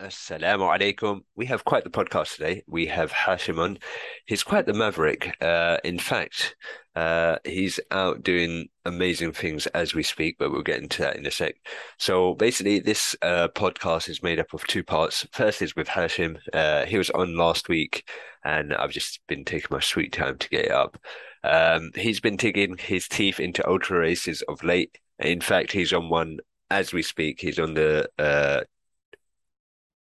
Assalamu alaikum. We have quite the podcast today. We have Hashim on. He's quite the maverick. Uh, in fact, uh, he's out doing amazing things as we speak, but we'll get into that in a sec. So basically, this uh, podcast is made up of two parts. First is with Hashim. Uh, he was on last week, and I've just been taking my sweet time to get up. Um, he's been digging his teeth into ultra races of late. In fact, he's on one as we speak. He's on the uh,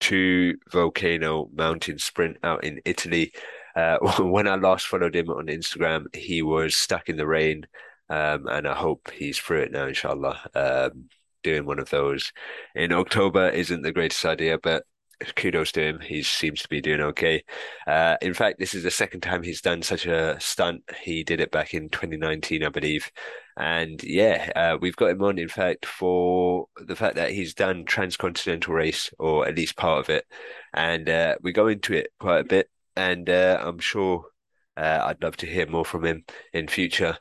two volcano mountain sprint out in Italy. Uh, when I last followed him on Instagram, he was stuck in the rain, um, and I hope he's through it now, inshallah. Um, doing one of those in October isn't the greatest idea, but kudos to him. He seems to be doing okay. Uh, in fact, this is the second time he's done such a stunt. He did it back in 2019, I believe. And yeah, uh, we've got him on, in fact, for the fact that he's done transcontinental race, or at least part of it. And uh, we go into it quite a bit. And uh, I'm sure uh, I'd love to hear more from him in future.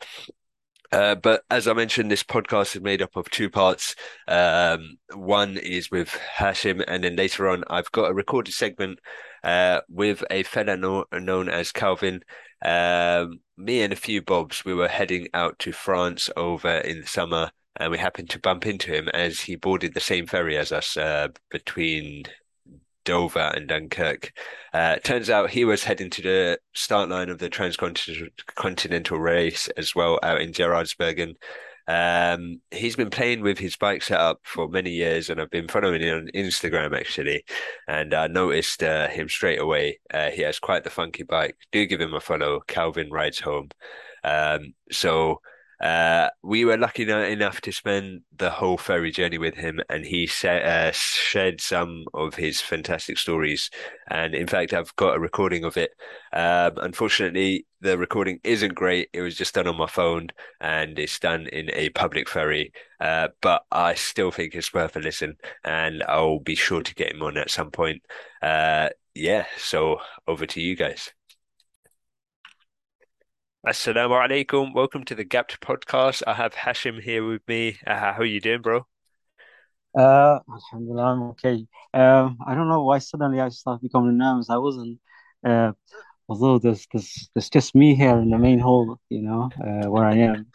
Uh, but as I mentioned, this podcast is made up of two parts. Um, one is with Hashim, and then later on, I've got a recorded segment uh, with a fella no- known as Calvin. Um, me and a few bobs, we were heading out to France over in the summer, and we happened to bump into him as he boarded the same ferry as us uh, between Dover and Dunkirk. Uh, turns out he was heading to the start line of the transcontinental race as well out in Geraardsbergen. Um, he's been playing with his bike setup for many years, and I've been following him on Instagram actually, and I noticed uh, him straight away. Uh, he has quite the funky bike. Do give him a follow. Calvin rides home. Um, so uh, we were lucky enough to spend the whole ferry journey with him, and he said, uh, shared some of his fantastic stories. And in fact, I've got a recording of it. Um, unfortunately, the recording isn't great. It was just done on my phone, and it's done in a public ferry. Uh, but I still think it's worth a listen, and I'll be sure to get him on at some point. Uh, yeah, so over to you guys. Assalamu alaikum. Welcome to the Gapped podcast. I have Hashim here with me. Uh, how are you doing, bro? Uh, Alhamdulillah, I'm okay. Um, I don't know why suddenly I started becoming nervous. I wasn't. Uh, although there's there's there's just me here in the main hall, you know, uh, where I am.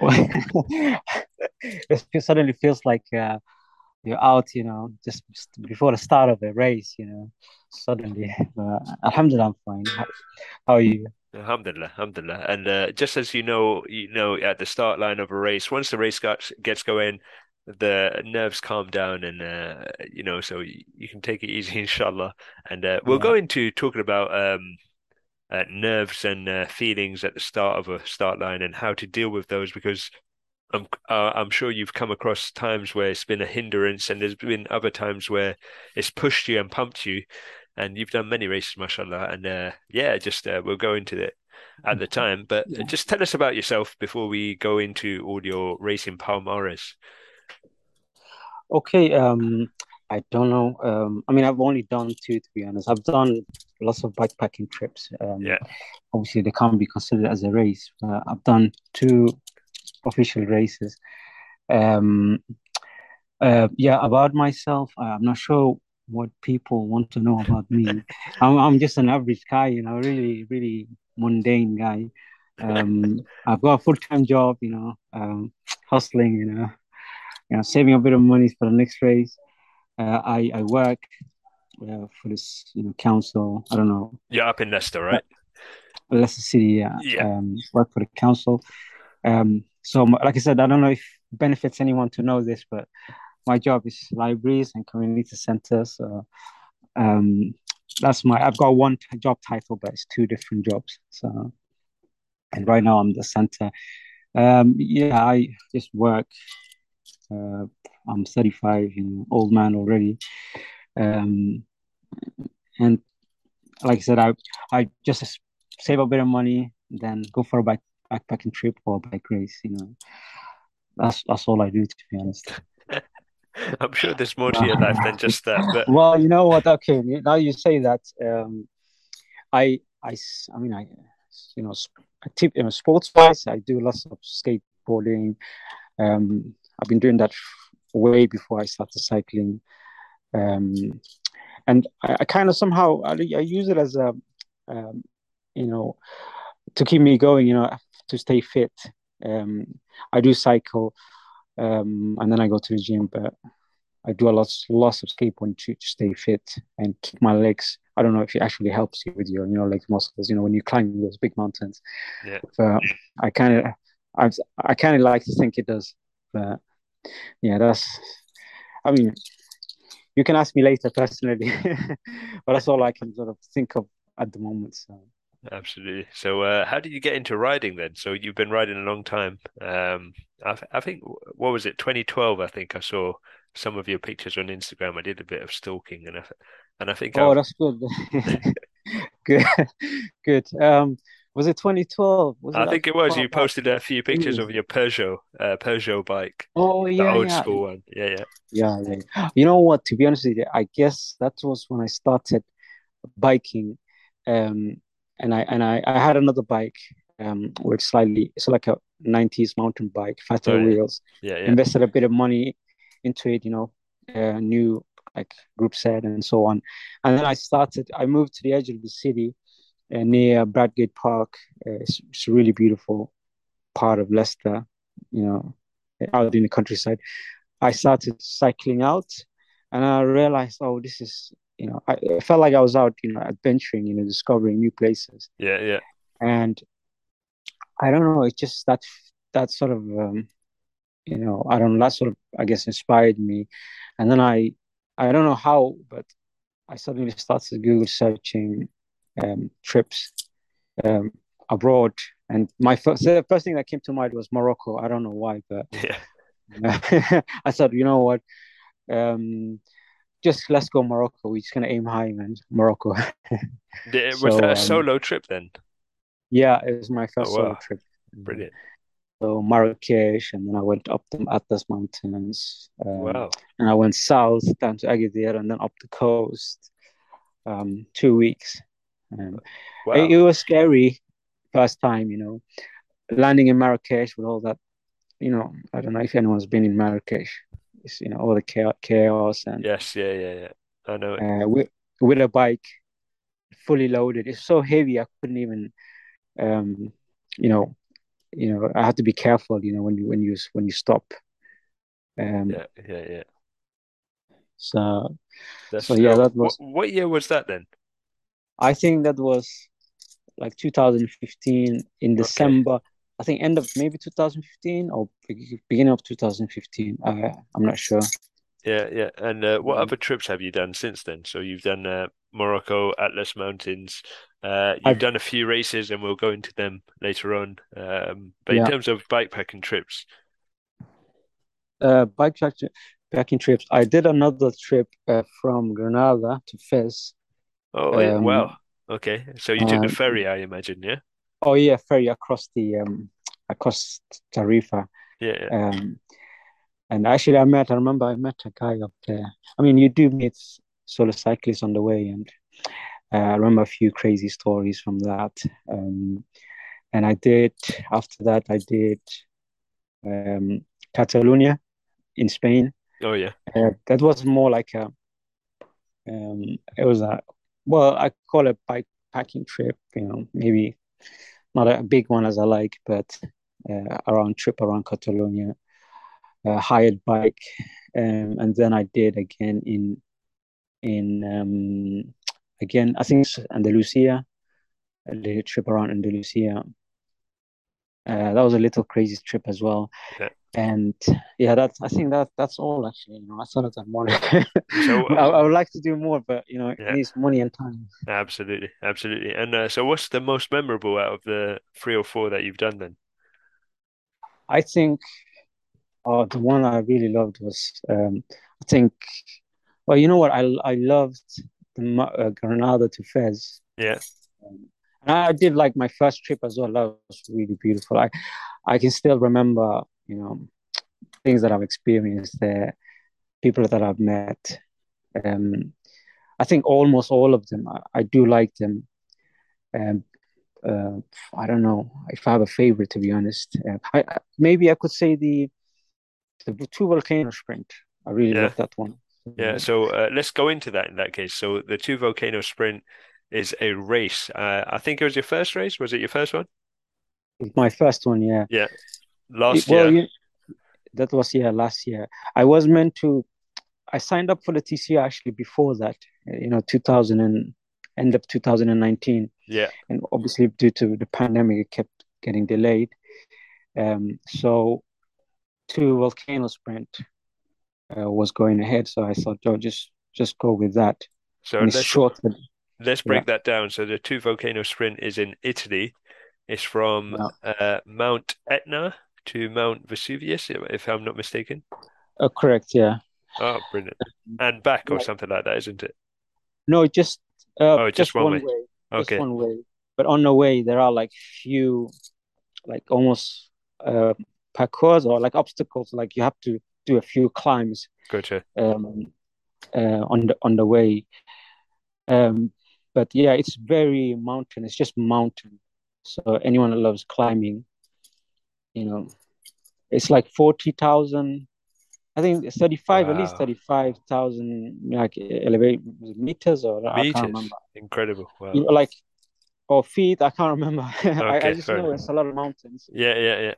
it suddenly feels like uh, you're out, you know, just before the start of a race, you know. Suddenly, Alhamdulillah, I'm fine. How are you? Alhamdulillah, alhamdulillah. And uh, just as you know, you know, at the start line of a race, once the race gets gets going, the nerves calm down, and uh, you know, so you, can take it easy, inshallah. And uh, we'll yeah. go into talking about um, uh, nerves and uh, feelings at the start of a start line and how to deal with those, because I'm uh, I'm sure you've come across times where it's been a hindrance, and there's been other times where it's pushed you and pumped you and you've done many races, mashallah. And uh, yeah, just uh, we'll go into it at the time. But yeah. just tell us about yourself before we go into all your racing palmares. Okay, um, I don't know. Um, I mean, I've only done two, to be honest. I've done lots of bikepacking trips. Um, yeah. Obviously, they can't be considered as a race. Uh, I've done two official races. Um, uh, yeah, about myself, I'm not sure what people want to know about me. I'm, I'm just an average guy, you know, really, really mundane guy. Um, I've got a full time job, you know, um, hustling, you know, you know, saving a bit of money for the next race. Uh, I I work uh, for this, you know, council. I don't know. You're up in Leicester, right? Leicester City, yeah. yeah. Um, work for the council. Um, so, like I said, I don't know if benefits anyone to know this, but my job is libraries and community centers. So um, that's my. I've got one job title, but it's two different jobs. So, and right now I'm the center. Um, yeah, I just work. Uh, I'm 35, you know, old man already. Um, and like I said, I I just save a bit of money, then go for a backpacking trip or bike race. You know, that's that's all I do, to be honest. I'm sure there's more to your life than just that. But... Well, you know what? Okay, now you say that. Um, I, I, I mean, I, you know, tip, you know, sports wise, I do lots of skateboarding. Um, I've been doing that way before I started cycling. um, and I, I kind of somehow I, I, use it as a um, you know to keep me going you know to stay fit um, I do cycle um, and then I go to the gym but I do a lot lots of skateboarding to, to stay fit and keep my legs I don't know if it actually helps you with your you know leg muscles you know when you climb those big mountains yeah but I kind of I I kind of like to think it does but yeah that's I mean you can ask me later personally, but that's all I can sort of think of at the moment. So. Absolutely. So, uh, how did you get into riding then? So, you've been riding a long time. Um, I, I think what was it, 2012? I think I saw some of your pictures on Instagram. I did a bit of stalking, and I, and I think. Oh, I've... that's good. good, good. Um, was it 2012? Was I think it was. You posted a few pictures of your Peugeot, uh, Peugeot bike. Oh yeah, the old yeah. school one. Yeah, yeah. Yeah, yeah. You know what? To be honest with you, I guess that was when I started biking, um, and I and I, I had another bike, um, which slightly it's like a '90s mountain bike, fatter Oh, yeah. wheels. Yeah, yeah. Invested a bit of money into it, you know, uh, new like group set and so on, and then I started. I moved to the edge of the city uh, near Bradgate Park. Uh, it's, it's a really beautiful part of Leicester, you know, out in the countryside. I started cycling out and I realized, oh, this is, you know, I, I felt like I was out, you know, adventuring, you know, discovering new places. Yeah, yeah. And I don't know, it's just that, that sort of, um, you know, I don't know, that sort of, I guess, inspired me. And then I, I don't know how, but I suddenly started Google searching um, trips um, abroad. And my first, the first thing that came to mind was Morocco. I don't know why, but yeah. I thought, you know what, um, just let's go Morocco. We're just gonna aim high, man. Morocco. was so, that a um, solo trip then? Yeah, it was my first oh, wow. solo trip. Brilliant. So Marrakesh, and then I went up the Atlas Mountains. Um, wow. And I went south down to Agadir, and then up the coast. Um, two weeks. Um, wow. it, it was scary first time, you know, landing in Marrakesh with all that. You know, I don't know if anyone's been in Marrakesh. It's, you know, all the chaos and yes, yeah, yeah, yeah. I know. Uh, with with a bike, fully loaded. It's so heavy. I couldn't even, um, you know, you know, I had to be careful. You know, when you when you when you stop. Um, yeah, yeah, yeah. So, That's so yeah, that was. What, what year was that then? I think that was like 2015 in December. I think end of maybe 2015 or beginning of 2015. Uh, I'm not sure. Yeah, yeah. And uh, what other trips have you done since then? So you've done uh, Morocco, Atlas Mountains. Uh, you've I've... done a few races, and we'll go into them later on. Um, but yeah. in terms of bikepacking trips, uh, bikepacking trips, I did another trip uh, from Granada to Fez. Oh um, wow! Okay, so you took the ferry, I imagine, yeah. Oh yeah, ferry across the um across Tarifa. Yeah. yeah. Um, and actually, I met. I remember I met a guy up there. I mean, you do meet solo cyclists on the way, and uh, I remember a few crazy stories from that. Um, and I did after that. I did um, Catalonia in Spain. Oh yeah. Uh, that was more like a. Um, it was a well, I call it bike packing trip. You know, maybe not a big one as I like, but uh, around trip around Catalonia, uh, hired bike, um, and then I did again in in um, again I think Andalusia, a little trip around Andalusia. Uh, that was a little crazy trip as well. Yeah and yeah that's i think that that's all actually. You know i thought of that more so, I, I, would like to do more but you know yeah. it needs money and time. Absolutely. Absolutely. And uh, so what's the most memorable out of the three or four that you've done then? I think uh, the one i really loved was um, i think well you know what? I i loved the uh, granada to fez. Yeah. Um, and i did like my first trip as well. That was really beautiful. I i can still remember you know, things that I've experienced there, people that I've met. Um, I think almost all of them, I, I do like them. Um, uh, I don't know if I have a favorite, to be honest. Uh, I, maybe I could say the the two volcano sprint. I really yeah. love that one. Yeah, so uh, let's go into that in that case. So the two volcano sprint is a race. Uh, I think it was your first race. Was it your first one? My first one, yeah. Yeah. Last well, year. That was yeah last year. I was meant to. I signed up for the TCR actually before that. You know, 2000 and end of 2019. Yeah. And obviously due to the pandemic, it kept getting delayed. Um, so two volcano sprint uh, was going ahead. So I thought, oh, just just go with that. So let's, short. let's break yeah. that down. So the two volcano sprint is in Italy. It's from yeah. uh, Mount Etna to Mount Vesuvius, if I'm not mistaken. Oh, correct. Yeah. Oh, brilliant! And back or something like that, isn't it? No, just uh, oh, just, just one, one, way. way. Okay. Just one way. But on the way, there are like few, like almost uh, parcours or like obstacles. Like you have to do a few climbs. Gotcha. Um, uh, on the on the way. Um, but yeah, it's very mountain. It's just mountain. So anyone that loves climbing, you know, it's like forty thousand. I think thirty-five, wow. at least thirty-five thousand like elevate meters or meters. I can't remember. Incredible. Wow. You know, like or feet. I can't remember. Okay, I, I, just know enough. it's a lot of mountains. Yeah, yeah, yeah.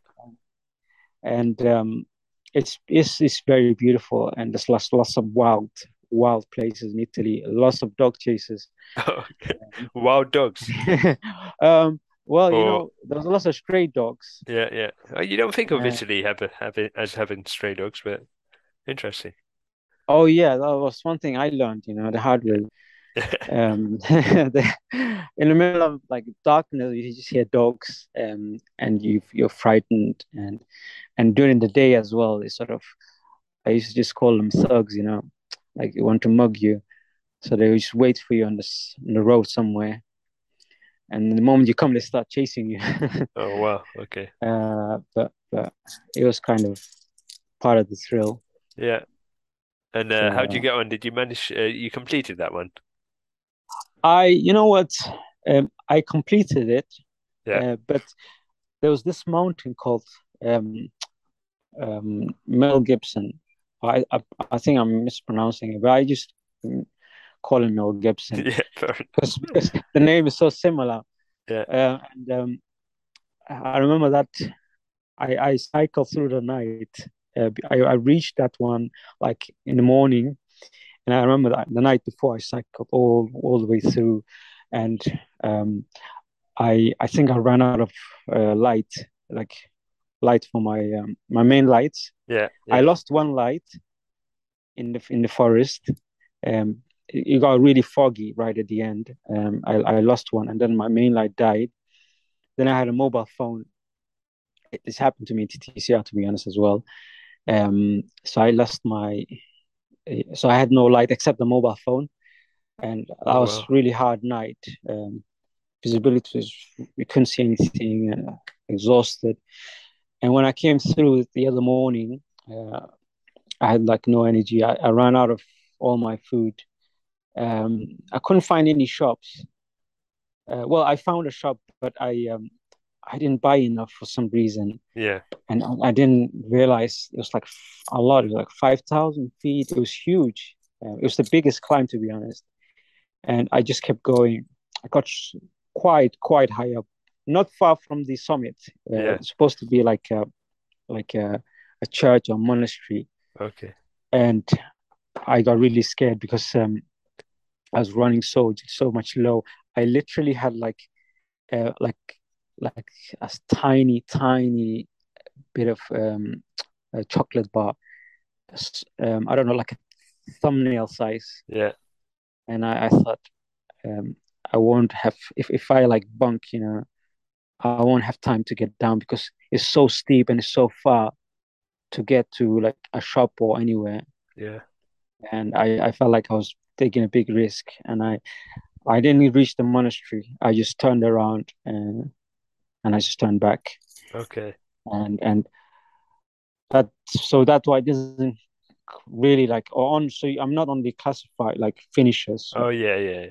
And um, it's it's it's very beautiful, and there's lots lots of wild wild places in Italy. Lots of dog chases. okay. Wild dogs. um, well, or... you know, there's lots of stray dogs. Yeah, yeah. Uh, you don't think of uh, Italy have, have as having stray dogs, but interesting. Oh yeah, that was one thing I learned. You know, the hard way. um, the, in the middle of like darkness, you just hear dogs, um, and you you're frightened, and and during the day as well, they sort of, I used to just call them thugs, you know, like they want to mug you, so they just wait for you on the on the road somewhere, and the moment you come, they start chasing you. oh wow! Okay. Uh, but but it was kind of part of the thrill. Yeah. And uh, so, how did you get on? Did you manage? Uh, you completed that one. I, you know what, um, I completed it. Yeah. Uh, but there was this mountain called um, um, Mel Gibson. I, I, I think I'm mispronouncing it, but I just Mel Gibson. Yeah, because, because the name is so similar. Yeah. Uh, and um, I remember that I I cycled through the night. Uh, I I reached that one like in the morning, and I remember that the night before I cycled all all the way through, and um, I I think I ran out of uh, light, like light for my um, my main lights. Yeah, yeah, I lost one light in the in the forest. Um, it, got really foggy right at the end. Um, I I lost one, and then my main light died. Then I had a mobile phone. This happened to me to TCR, to be honest, as well. Um, so I lost my so I had no light except the mobile phone, and that oh, was wow. really hard night. Um, visibility was we couldn't see anything, uh, exhausted. And when I came through the other morning, uh, I had like no energy. I, I ran out of all my food. Um, I couldn't find any shops. Uh, well, I found a shop, but I um, I didn't buy enough for some reason. Yeah. And I, I didn't realize it was like a lot. It was like 5,000 feet. It was huge. Uh, it was the biggest climb, to be honest. And I just kept going. I got quite, quite high up, not far from the summit. Uh, yeah. It's supposed to be like a, like a, a church or monastery. Okay. And I got really scared because um, I was running so so much low. I literally had like uh, like like a tiny, tiny bit of um, a chocolate bar. Um, I don't know, like a thumbnail size. Yeah. And I, I thought, um, I won't have if if I like bunk, you know, I won't have time to get down because it's so steep and it's so far to get to like a shop or anywhere. Yeah. And I I felt like I was taking a big risk, and I I didn't reach the monastery. I just turned around and and I just turned back. Okay. And and that so that's why this isn't really like on. So I'm not on the classified like finishers. So, oh yeah, yeah,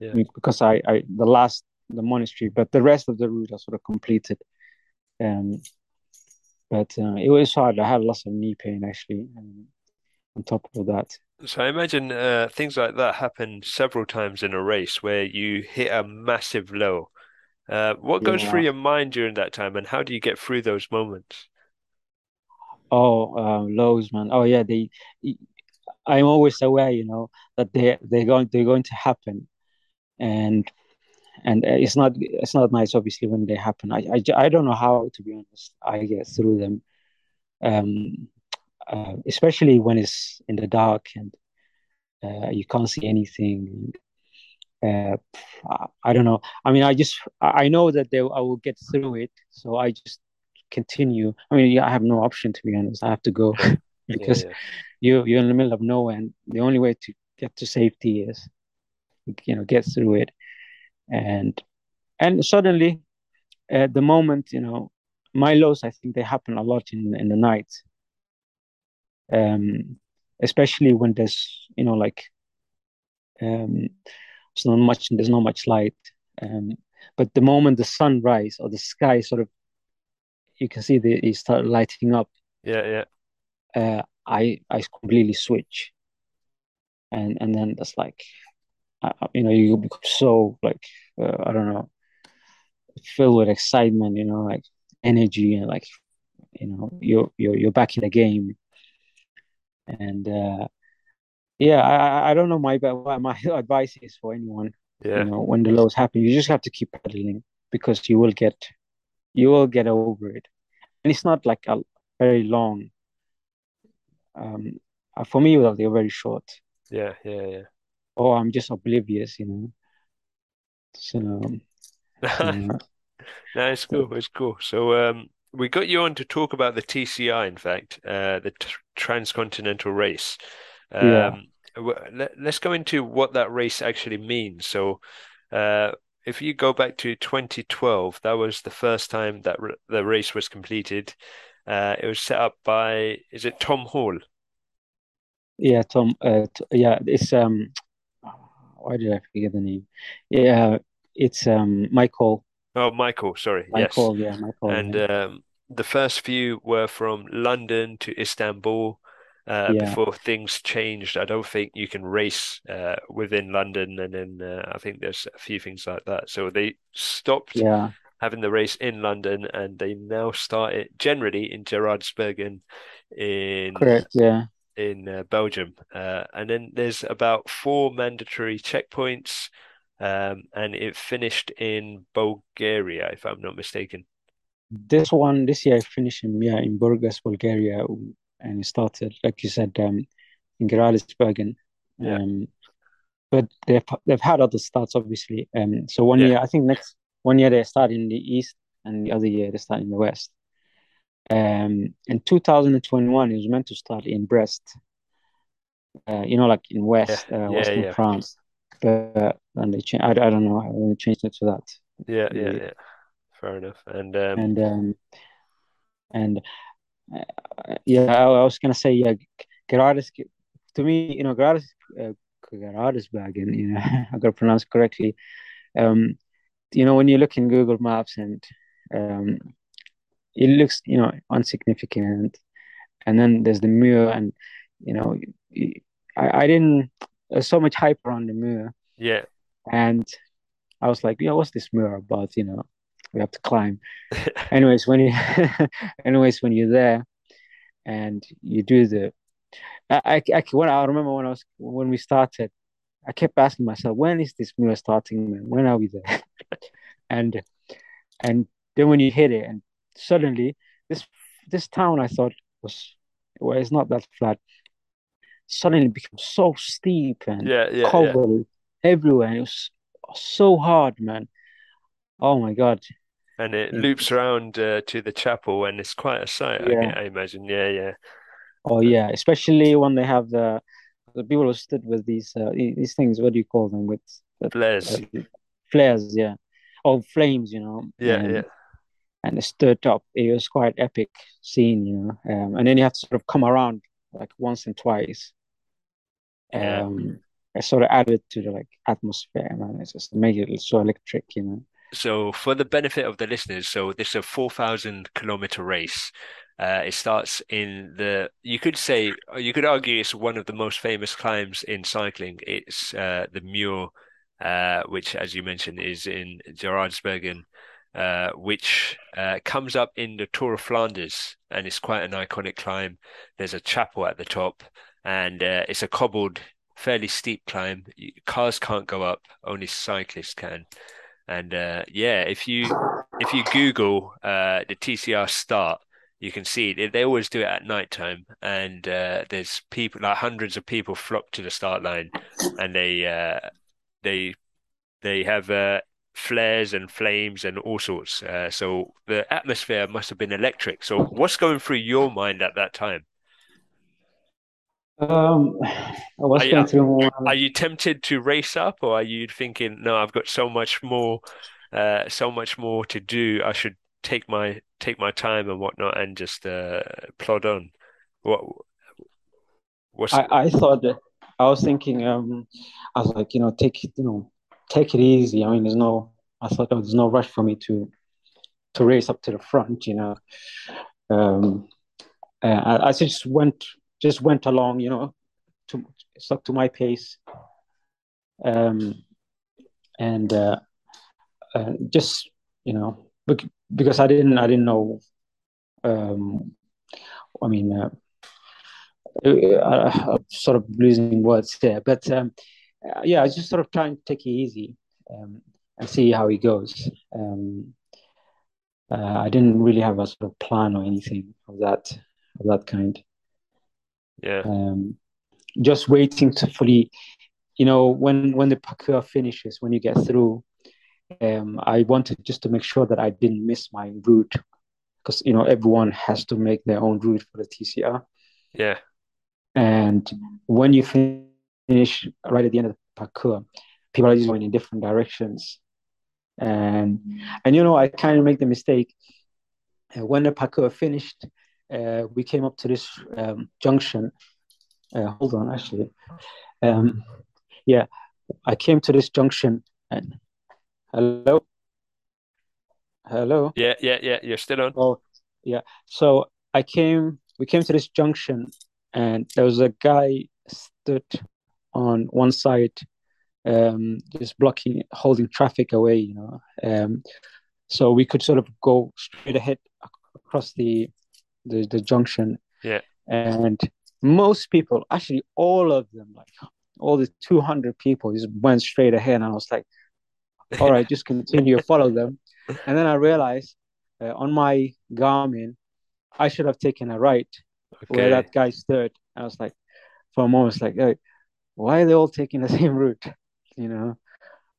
yeah. yeah. Because I I the last the monastery, but the rest of the route I sort of completed. Um, but uh, it was hard. I had lots of knee pain actually. Um, on top of that. So I imagine uh, things like that happen several times in a race where you hit a massive low. Uh, what goes Yeah. through your mind during that time, and how do you get through those moments? Oh, um, lows, man. Oh yeah, they. I'm always aware, you know, that they they're going they're going to happen, and and it's not it's not nice, obviously, when they happen. I I, I don't know how, to be honest, I get through them. Um, uh, especially when it's in the dark and uh, you can't see anything. Uh, I don't know. I mean, I just I know that they I will get through it, so I just continue. I mean, yeah, I have no option to be honest. I have to go because Yeah, yeah. you you're in the middle of nowhere, and the only way to get to safety is you know get through it, and and suddenly, at the moment, you know, my lows I think they happen a lot in in the night, um, especially when there's you know like um, there's not much there's not much light, um, but the moment the sun rise or the sky sort of you can see the it start lighting up. Yeah, yeah. Uh, I I completely switch, and and then that's like, uh, you know, you become so like uh, I don't know, filled with excitement, you know, like energy and like you know you're you're you're back in the game, and uh, yeah, I I don't know my my advice is for anyone, Yeah. you know, when the lows happen, you just have to keep pedaling because you will get you will get over it, and it's not like a very long um, uh, for me, well, they're very short. Yeah, yeah, yeah. Or I'm just oblivious, you know. So, no, it's cool. It's cool. So, um, we got you on to talk about the TCI, in fact, uh, the t Transcontinental Race. Um, yeah. let, us go into what that race actually means. So, uh, if you go back to 2012, that was the first time that the race was completed. Uh, it was set up by, is it Tom Hall? Yeah, Tom. Uh, yeah, it's um. Why did I forget the name? Yeah, it's um Michael. Oh, Michael. Sorry. Michael. Yes. Yeah, Michael. And yeah. um, the first few were from London to Istanbul. Uh, yeah. Before things changed, I don't think you can race uh, within London, and then uh, I think there's a few things like that. So they stopped yeah. having the race in London, and they now start it generally in Geraardsbergen in correct, yeah, in uh, Belgium, uh, and then there's about four mandatory checkpoints, um, and it finished in Bulgaria, if I'm not mistaken. This one, this year, I finished in yeah in Burgas, Bulgaria, and it started like you said um, in Geraardsbergen. Yeah. Um, but they've they've had other starts obviously. Um, so one Yeah. year I think next one year they start in the east, and the other year they start in the west. Um, in 2021, it was meant to start in Brest, uh, you know, like in West, Yeah, uh, Western yeah. France. But then they changed. I, I don't know. They changed it to that. Yeah, yeah, Yeah. Fair enough. And um, And um, and uh, yeah, I, I was gonna say yeah, Gerardus. To me, you know, Gerardus, uh, Geraardsbergen. You know, I gotta pronounce correctly. Um, you know, when you look in Google Maps and um, it looks, you know, insignificant. And then there's the Muur, and you know, I, I didn't. There's so much hype around the Muur, yeah, and I was like, yeah, what's this Muur about? You know, we have to climb. anyways, when you, anyways, when you're there, and you do the, I, I, when I remember when I was when we started, I kept asking myself, when is this Muur starting? Man? When are we there? and and then when you hit it, and suddenly this this town I thought was well, it's not that flat. Suddenly becomes so steep and yeah, yeah, yeah. covered everywhere. And it was so hard, man. Oh my god! And it Yeah. loops around uh, to the chapel, and it's quite a sight. I, Yeah. can- I imagine. Yeah, yeah, Oh yeah, especially when they have the the people who stood with these uh, these things. What do you call them? With the, flares. uh, flares, yeah. Oh, flames, you know. Yeah, and, yeah, and it stood up. It was quite epic scene, you know. Um, and then you have to sort of come around like once and twice. Yeah. Um, it sort of added to the like atmosphere, man. It's just made it so electric, you know. So, for the benefit of the listeners, so this is a 4,000 kilometer race. Uh, it starts in the, you could say, you could argue it's one of the most famous climbs in cycling. It's uh, the Muur, uh, which, as you mentioned, is in Geraardsbergen, uh, which uh, comes up in the Tour of Flanders, and it's quite an iconic climb. There's a chapel at the top, and uh, it's a cobbled, fairly steep climb. Cars can't go up, only cyclists can. And yeah, if you if you Google the TCR start, you can see it. They always do it at night time, and uh, there's people like hundreds of people flock to the start line, and they uh, they they have uh, flares and flames and all sorts. Uh, so the atmosphere must have been electric. So what's going through your mind at that time? Um, I was are. Are you tempted to race up, or are you thinking, no, I've got so much more, uh, so much more to do. I should take my take my time and whatnot and just uh, plod on. What? What's I, I thought that I was thinking. Um, I was like, you know, take you know, take it easy. I mean, there's no. I thought there's no rush for me to to race up to the front. You know, um, I, I just went just went along. You know, to stuck to my pace. Um, and uh, uh, just you know because I didn't I didn't know. Um, I mean, uh, I, am sort of losing words there, but um, uh, yeah, I was just sort of trying to take it easy um, and see how it goes. Um, uh, I didn't really have a sort of plan or anything of that of that kind. Yeah. Um, just waiting to fully, you know, when when the parcours finishes, when you get through, um, I wanted just to make sure that I didn't miss my route because you know everyone has to make their own route for the TCR. Yeah. And when you finish right at the end of the parcours, people are just going in different directions, and and you know I kind of make the mistake uh, when the parcours finished. Uh, we came up to this um, junction. Uh, hold on, actually, um, yeah, I came to this junction and Hello. Hello. Yeah, yeah, yeah. You're still on. Oh, yeah. So I came. We came to this junction, and there was a guy stood on one side, um, just blocking, holding traffic away. You know, um, so we could sort of go straight ahead across the the, the junction. Yeah. And most people, actually, all of them, like all the 200 people, just went straight ahead. And I was like, all right, just continue, follow them. And then I realized uh, on my Garmin, I should have taken a right okay. where that guy stood. I was like, for a moment, like, hey, why are they all taking the same route? You know,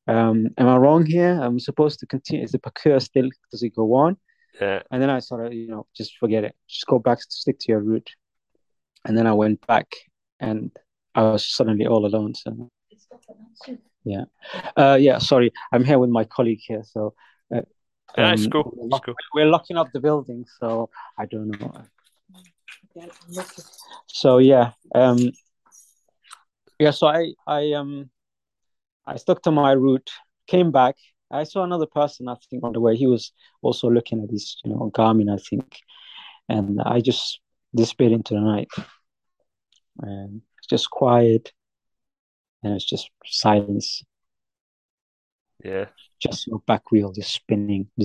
um, am I wrong here? I'm supposed to continue. Is the parcours still, does it go on? Yeah. And then I sort of, you know, just forget it. Just go back, stick to your route. And then I went back and I was suddenly all alone. So yeah. Uh, yeah, sorry. I'm here with my colleague here. So, uh, yeah, um, cool. We're, lock- cool. we're, locking up the building. So, I don't know. So, yeah. Um, yeah, so I, I, um, I stuck to my route, came back. I saw another person, I think, on the way. He was also looking at this, you know, Garmin, I think. And I just disappeared into the night. And it's just quiet and it's just silence. Yeah. Just your back wheel just spinning.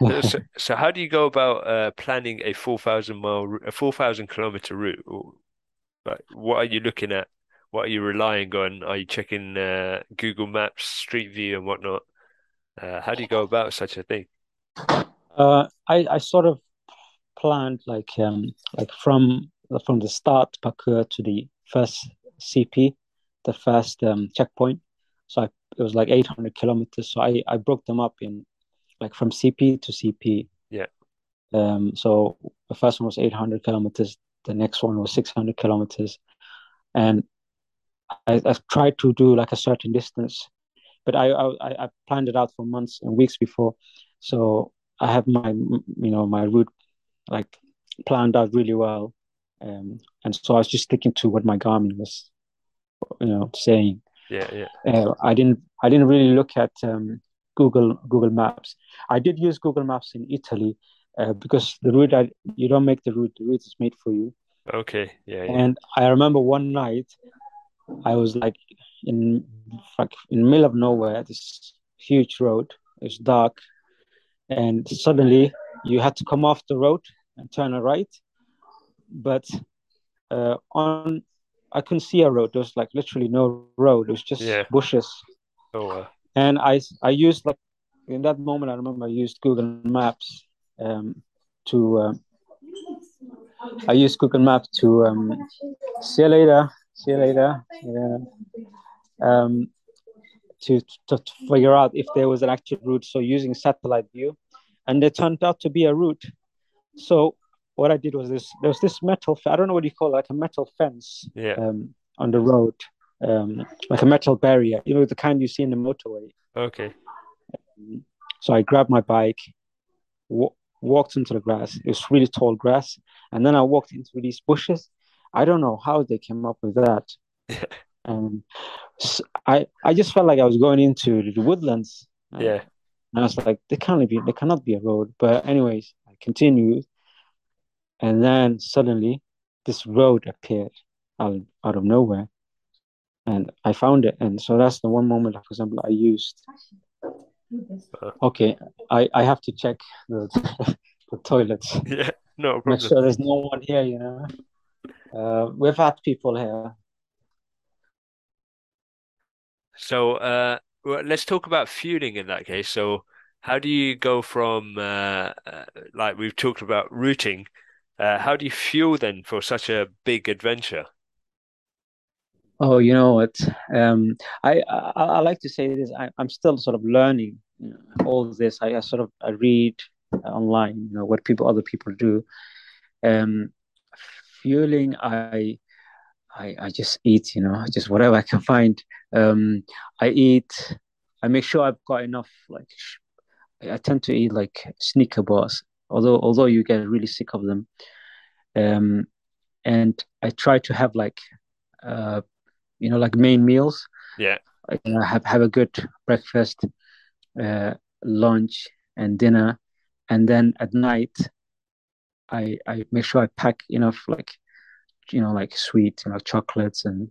so, so, how do you go about uh, planning a four thousand mile, a four thousand kilometer route? Like, what are you looking at? What are you relying on? Are you checking uh, Google Maps, Street View, and whatnot? Uh, how do you go about such a thing? Uh, I I sort of planned like um like from from the start parcours to the first CP, the first um, checkpoint. So I, it was like 800 kilometers. So I, I broke them up in like from CP to CP. Yeah. Um. So the first one was 800 kilometers. The next one was 600 kilometers, and I, I tried to do like a certain distance, but I, I I planned it out for months and weeks before. So I have my you know my route like planned out really well um, and so I was just sticking to what my Garmin was, you know, saying. Yeah, yeah. Uh, I didn't, I didn't really look at um, Google Google Maps. I did use Google Maps in Italy, uh, because the route I, you don't make the route; the route is made for you. Okay, yeah, yeah. And I remember one night, I was like in like in the middle of nowhere, this huge road. It's dark, and suddenly you had to come off the road and turn a right. But uh, on, I couldn't see a road. There was like literally no road. It was just yeah. bushes. Oh. And I I used like in that moment I remember I used Google Maps um, to. Uh, I used Google Maps to um, see you later, see you later. Yeah. Um, to, to, to figure out if there was an actual route. So using satellite view, and it turned out to be a route. So what I did was this: there was this metal. I don't know what you call it, like a metal fence. Yeah. Um, on the road, um, like a metal barrier. You know the kind you see in the motorway. Okay. Um, so I grabbed my bike, w- walked into the grass. It was really tall grass, and then I walked into these bushes. I don't know how they came up with that. and so I I just felt like I was going into the woodlands. Yeah. And I was like, there can't be, there cannot be a road. But anyways, I continued, and then suddenly, this road appeared out, out of nowhere, and I found it. And so that's the one moment, for example, I used. Uh-huh. Okay, I I have to check the the toilets. Yeah, no problem. Make sure there's no one here. You know, uh, we've had people here So uh, let's talk about fueling in that case. So how do you go from uh, uh, like we've talked about routing? Uh, how do you fuel then for such a big adventure? Oh, you know what? Um, I, I, I like to say this. I, I'm still sort of learning you know, all this. I, I, sort of I read online, you know, what people other people do. Um, fueling, I I, I just eat, you know, just whatever I can find. Um, I eat. I make sure I've got enough. Like, I tend to eat like Snickers bars, although although you get really sick of them. Um, and I try to have like, uh, you know, like main meals. Yeah. I have have a good breakfast, uh, lunch, and dinner, and then at night, I I make sure I pack enough like you know like sweet you know chocolates and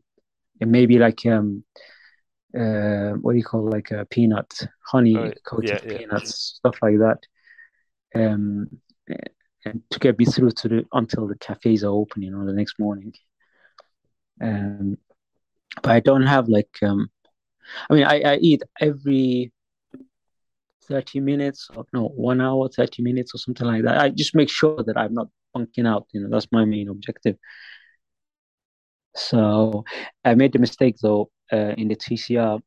and maybe like um uh what do you call like a peanut honey oh, coated yeah, peanuts stuff like that. Um and to get me through to the until the cafes are open you know the next morning. Um but i don't have like um i mean i i eat every 30 minutes or no one hour 30 minutes or something like that i just make sure that i'm not bunking out you know that's my main objective so I made the mistake though uh, in the TCR.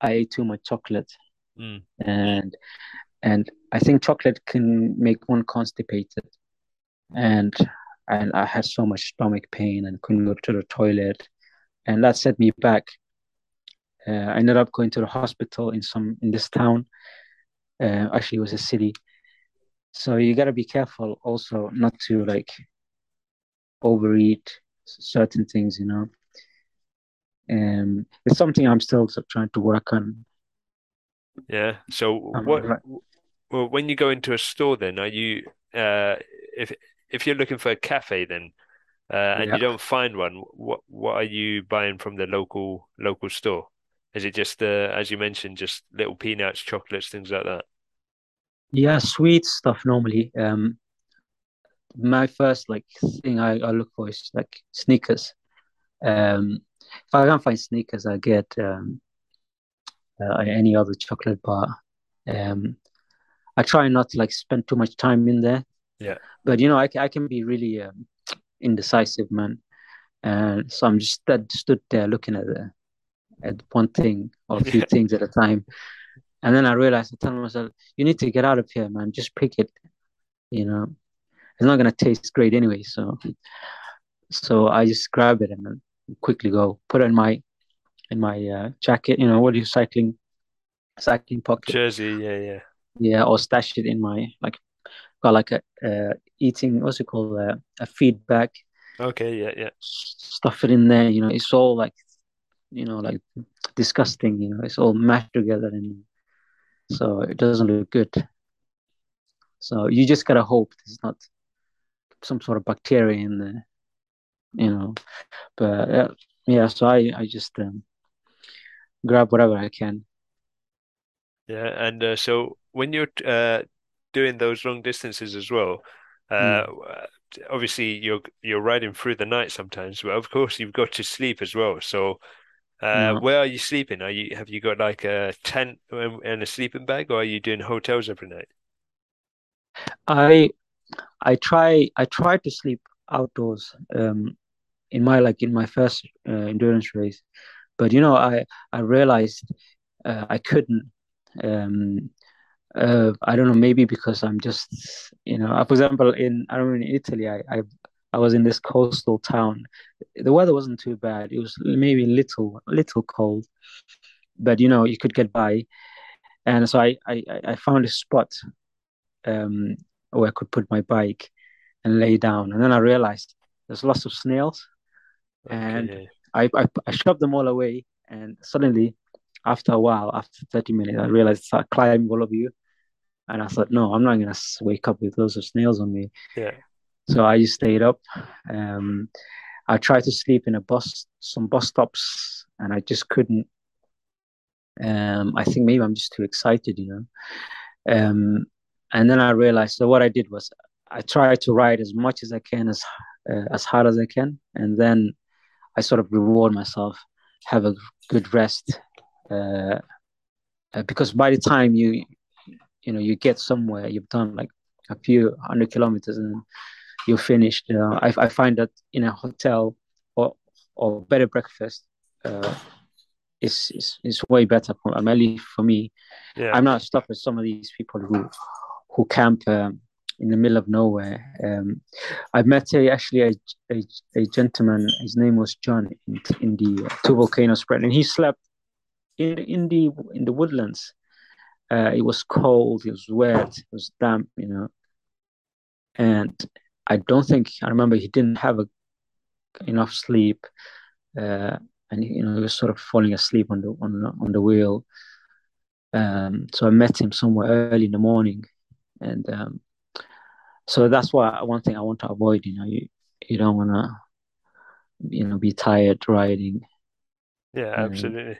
I ate too much chocolate, mm. and and I think chocolate can make one constipated, and and I had so much stomach pain and couldn't go to the toilet, and that set me back. Uh, I ended up going to the hospital in some in this town. Uh, actually, it was a city, so you gotta be careful also not to like overeat certain things, you know. And it's something I'm still trying to work on. Yeah. So um, what? Right. Well, when you go into a store, then are you? Uh, if if you're looking for a cafe, then uh, and yeah. you don't find one, what what are you buying from the local local store? Is it just uh, as you mentioned, just little peanuts, chocolates, things like that? Yeah, sweet stuff normally. Um, my first like thing I, I look for is like Snickers. Um, if I can't find Snickers, I get um, uh, any other chocolate bar. Um, I try not to like spend too much time in there. Yeah. But you know, I, I can be really um, indecisive, man. And so I'm just that stood there looking at the at one thing or a few things at a time. And then I realized I told myself, you need to get out of here, man. Just pick it. You know, it's not gonna taste great anyway. So so I just grab it and quickly go put it in my in my uh, jacket. You know, what are you cycling cycling pocket? Jersey, yeah, yeah, yeah, or stash it in my like got like a uh, eating what's it called uh, a feed bag. Okay, yeah, yeah. Stuff it in there. You know, it's all like you know like disgusting. You know, it's all mashed together and so it doesn't look good. So you just gotta hope there's not some sort of bacteria in there, you know. But uh, yeah, so I I just um, grab whatever I can. Yeah, and uh, so when you're uh, doing those long distances as well, uh, mm. obviously you're you're riding through the night sometimes, but of course you've got to sleep as well. So uh, yeah. where are you sleeping? Are you have you got like a tent and a sleeping bag, or are you doing hotels every night? I I try I try to sleep outdoors um, in my like in my first uh, endurance race, but you know I I realized uh, I couldn't. Um, uh, I don't know, maybe because I'm just, you know, for example, in I don't know, in Italy, I, I I was in this coastal town. The weather wasn't too bad. It was maybe a little little cold, but you know you could get by. And so I I, I found a spot um, where I could put my bike and lay down. And then I realized there's lots of snails, okay. and I, I I shoved them all away. And suddenly, after a while, after 30 minutes, I realized I climbed all of you. And I thought, no, I'm not gonna wake up with loads of snails on me. Yeah. So I just stayed up. Um, I tried to sleep in a bus, some bus stops, and I just couldn't. Um, I think maybe I'm just too excited, you know. Um, and then I realized. So what I did was I tried to ride as much as I can, as uh, as hard as I can, and then I sort of reward myself, have a good rest, uh, uh, because by the time you you know you get somewhere you've done like a few hundred kilometers and you're finished uh, I, I find that in a hotel or or better breakfast uh, is, is is way better for at least for me yeah. i'm not stuck with some of these people who who camp um, in the middle of nowhere um, i met a, actually a, a, a, gentleman his name was john in, in the uh, two volcano sprint and he slept in the, in the in the woodlands uh, it was cold, it was wet, it was damp, you know. And I don't think I remember he didn't have a, enough sleep, uh, and you know he was sort of falling asleep on the on on the wheel. Um, so I met him somewhere early in the morning, and um, so that's why one thing I want to avoid. You know, you you don't want to, you know, be tired riding. Yeah, absolutely.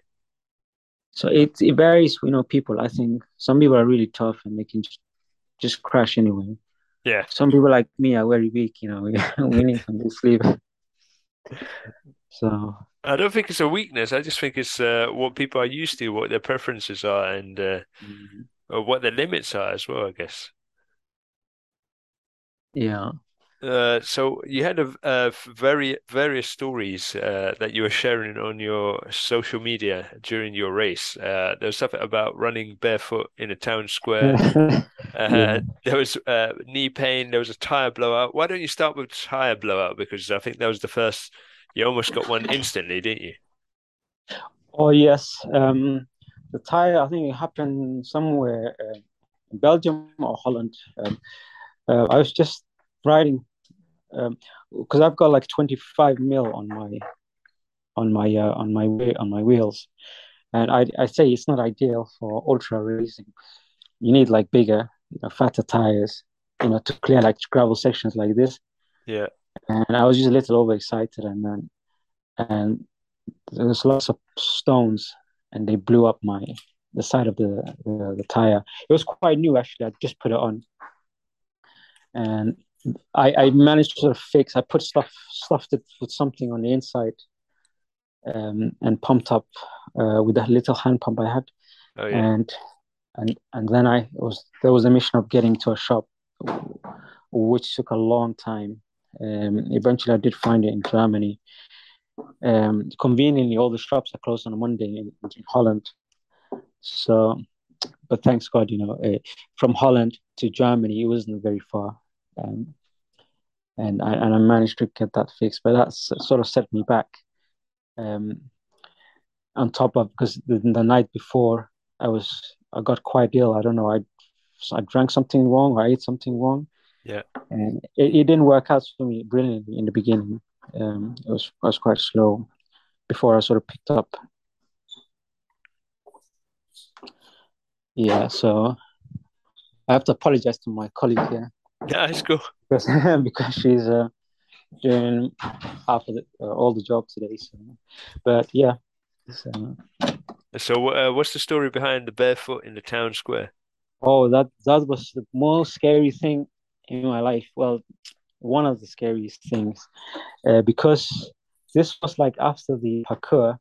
So it it varies, you know, people. I think some people are really tough and they can just just crash anyway. Yeah. Some people like me are very weak, you know, we need some good sleep. So I don't think it's a weakness. I just think it's uh, what people are used to, what their preferences are, and uh, mm-hmm. what their limits are as well. I guess. Yeah. Uh, so you had a, a very various stories uh, that you were sharing on your social media during your race. Uh, there was something about running barefoot in a town square. Uh, yeah. There was uh, knee pain. There was a tire blowout. Why don't you start with tire blowout? Because I think that was the first. You almost got one instantly, didn't you? Oh yes, um, the tire. I think it happened somewhere in Belgium or Holland. Um, I was just riding because um, I've got like 25 mil on my on my uh, on my on my wheels, and I I say it's not ideal for ultra racing. You need like bigger, you know, fatter tires, you know, to clear like gravel sections like this. Yeah. And I was just a little overexcited, and then and there was lots of stones, and they blew up my the side of the, the the tire. It was quite new actually. I just put it on, and I, I managed to sort of fix. I put stuff stuffed it with something on the inside, um, and pumped up uh, with a little hand pump I had, oh, yeah. and and and then I was there was a mission of getting to a shop, which took a long time. Um, eventually, I did find it in Germany. Um, conveniently, all the shops are closed on a Monday in, in Holland. So, but thanks God, you know, uh, from Holland to Germany, it wasn't very far. Um, and I and I managed to get that fixed, but that's sort of set me back. Um, on top of because the, the night before I was I got quite ill. I don't know. I I drank something wrong or I ate something wrong. Yeah, and it, it didn't work out for me brilliantly in the beginning. Um, it was I was quite slow before I sort of picked up. Yeah, so I have to apologize to my colleague here. Yeah, it's cool. Because, because she's uh, doing half of the, uh, all the job today. So, but yeah. So, so uh, what's the story behind the barefoot in the town square? Oh, that that was the most scary thing in my life. Well, one of the scariest things, uh, because this was like after the parcours.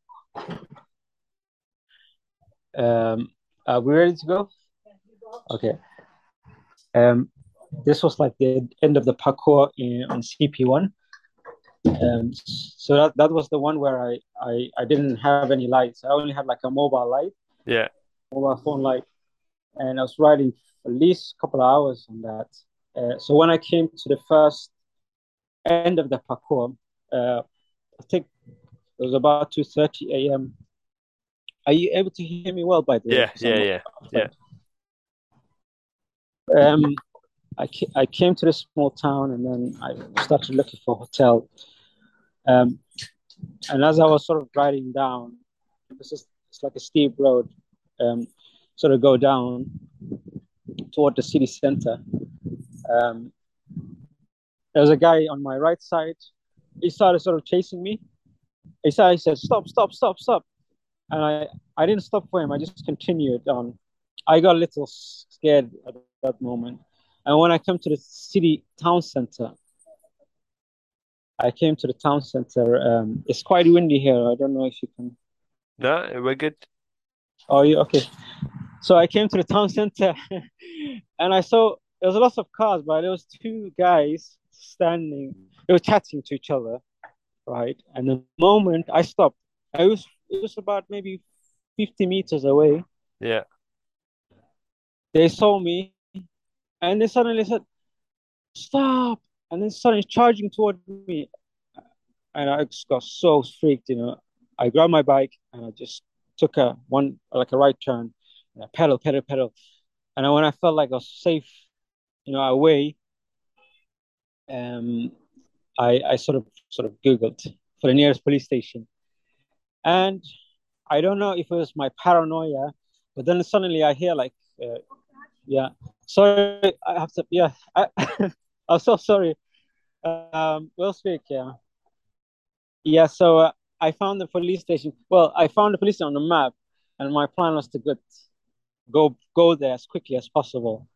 Um, are we ready to go? Okay. Um, this was like the end of the parcours in, on CP1. Um, so that, that was the one where I, I, I didn't have any lights. I only had like a mobile light. Yeah. Mobile phone light. And I was riding at least a couple of hours on that. Uh, so when I came to the first end of the parcours, uh, I think it was about 2.30 a.m. Are you able to hear me well, by the way? Yeah, yeah, yeah, yeah. Um, I, I came to this small town and then I started looking for a hotel. Um, and as I was sort of riding down, this is it's like a steep road, um, sort of go down toward the city center. Um, there was a guy on my right side. He started sort of chasing me. He said, he said, stop, stop, stop, stop. And I, I didn't stop for him. I just continued on. I got a little scared at that moment. And when I came to the city town center, I came to the town center. Um, it's quite windy here. I don't know if you can. No, we're good. Oh, you okay? So I came to the town center, and I saw there was a lot of cars, but there was two guys standing. They were chatting to each other, right? And the moment I stopped, I was it was about maybe fifty meters away. Yeah. They saw me and then suddenly said, "Stop!" And then suddenly charging toward me, and I just got so freaked. You know, I grabbed my bike and I just took a one like a right turn, and I pedal, pedal, pedal, and when I felt like I was safe, you know, away, um, I I sort of sort of googled for the nearest police station, and I don't know if it was my paranoia, but then suddenly I hear like, uh, yeah, Sorry, I have to. Yeah, I, I'm so sorry. Um, we'll speak. Yeah. Yeah. So uh, I found the police station. Well, I found the police station on the map, and my plan was to get, go go there as quickly as possible,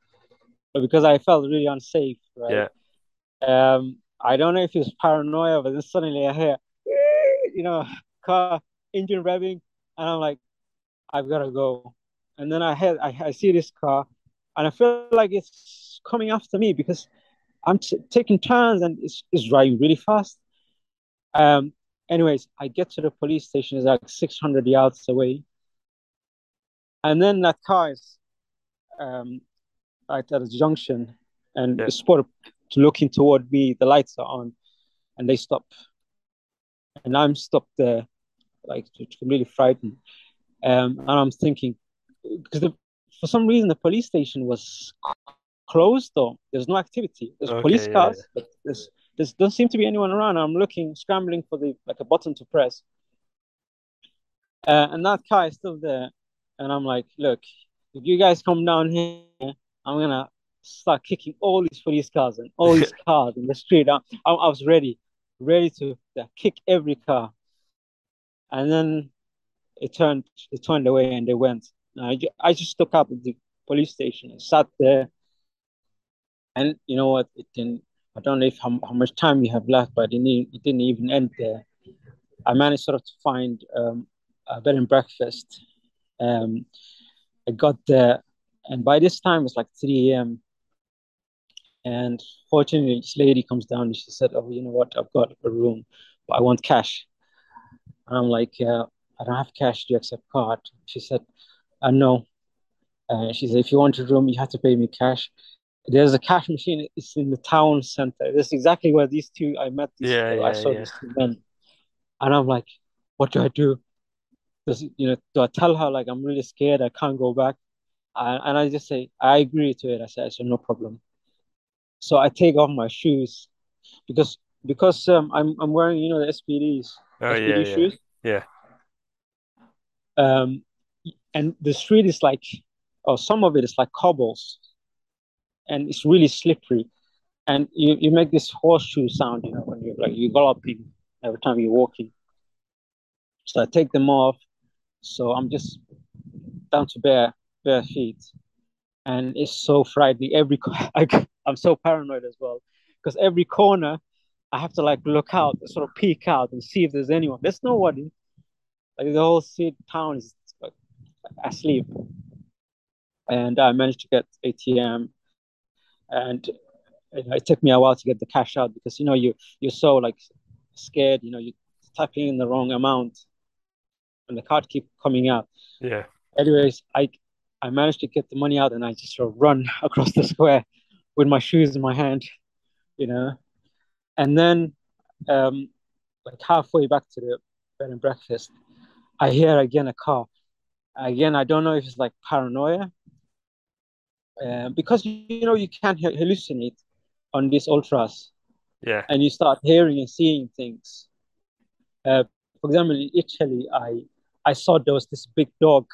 but because I felt really unsafe. Right? Yeah. Um, I don't know if it's paranoia, but then suddenly I hear, you know, car engine revving, and I'm like, I've got to go. And then I had I, I see this car and I feel like it's coming after me because I'm t- taking turns and it's, it's driving really fast. Um, anyways, I get to the police station, it's like 600 yards away. And then that car is um, right at a junction and yeah. it's looking toward me. The lights are on and they stop. And I'm stopped there, like completely frightened. Um, and I'm thinking, because the, for some reason the police station was closed though. There's no activity. There's okay, police cars yeah, but there's there doesn't seem to be anyone around. I'm looking scrambling for the like a button to press. Uh, and that car is still there. And i'm like look if you guys come down here i'm gonna start kicking all these police cars and all these cars in the street. I, I, I was ready ready to uh, kick every car. And then it turned it turned away and they went I, I just took up at the police station and sat there. And you know what? It didn't. I don't know if how, how much time we have left, but it didn't, it didn't even end there. I managed sort of to find um, a bed and breakfast. Um, I got there, and by this time it's like 3 a.m. And fortunately, this lady comes down and she said, "Oh, you know what? I've got a room, but I want cash." And I'm like, uh, "I don't have cash. Do you accept card?" She said, uh, no. Uh, she said, if you want a room, you have to pay me cash. There's a cash machine. It's in the town center. That's exactly where these two I met. These yeah, yeah, I saw yeah. these two men, and I'm like, what do I do? Does you know? Do I tell her like I'm really scared? I can't go back, and, and I just say I agree to it. I said, I said no problem. So I take off my shoes because because um, I'm I'm wearing you know the SPDs. Oh SPD yeah, shoes. yeah. Um, and the street is like, or some of it is like cobbles. and it's really slippery, and you, you make this horseshoe sound, you know, when you're like you're galloping every time you're walking. So I take them off. So I'm just down to bare bare feet, and it's so frightening. Every I, I'm so paranoid as well because every corner I have to like look out, sort of peek out and see if there's anyone. There's nobody. Like the whole city town is asleep. And I managed to get ATM, and you know, it took me a while to get the cash out because you know you you're so like scared. You know, you typing in the wrong amount, and the card keep coming out. Yeah. Anyways, I I managed to get the money out, and I just sort of run across the square with my shoes in my hand, you know, and then um, like halfway back to the bed and breakfast, I hear again a car. Again, I don't know if it's like paranoia. Uh, because you know you can't hallucinate on these ultras. Yeah. And you start hearing and seeing things. Uh, for example, in Italy, I I saw there was this big dog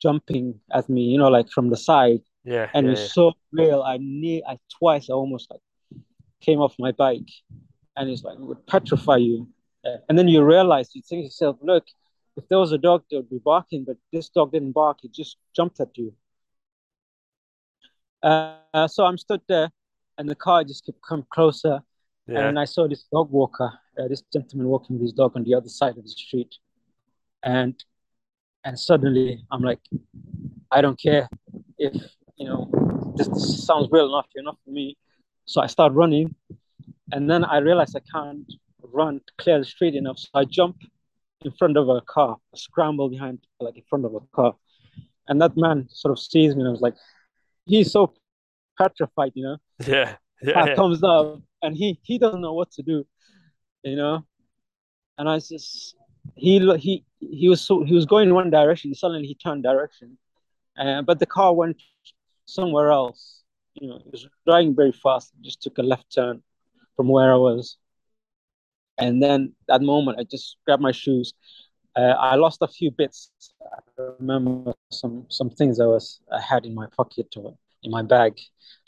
jumping at me, you know, like from the side. Yeah. And yeah, it was yeah. so real. I need I twice I almost like came off my bike, and it's like it would petrify you. Uh, and then you realize you think to yourself, look, if there was a dog, they would be barking, but this dog didn't bark; He just jumped at you. Uh, so I'm stood there, and the car just kept coming closer, yeah. and I saw this dog walker, uh, this gentleman walking his dog on the other side of the street, and and suddenly I'm like, I don't care if you know this, this sounds real enough, enough for me. So I start running, and then I realize I can't run clear the street enough. So I jump in front of a car, I scramble behind, like in front of a car. And that man sort of sees me and I was like, he's so petrified, you know? Yeah. Yeah. yeah. comes up and he he doesn't know what to do, you know? And I just he he he was so he was going one direction, suddenly he turned direction. Uh, but the car went somewhere else you know, it was driving very fast. Just took a left turn from where I was, and then that moment, I just grabbed my shoes. Uh, I lost a few bits. I remember some some things I was I had in my pocket or in my bag.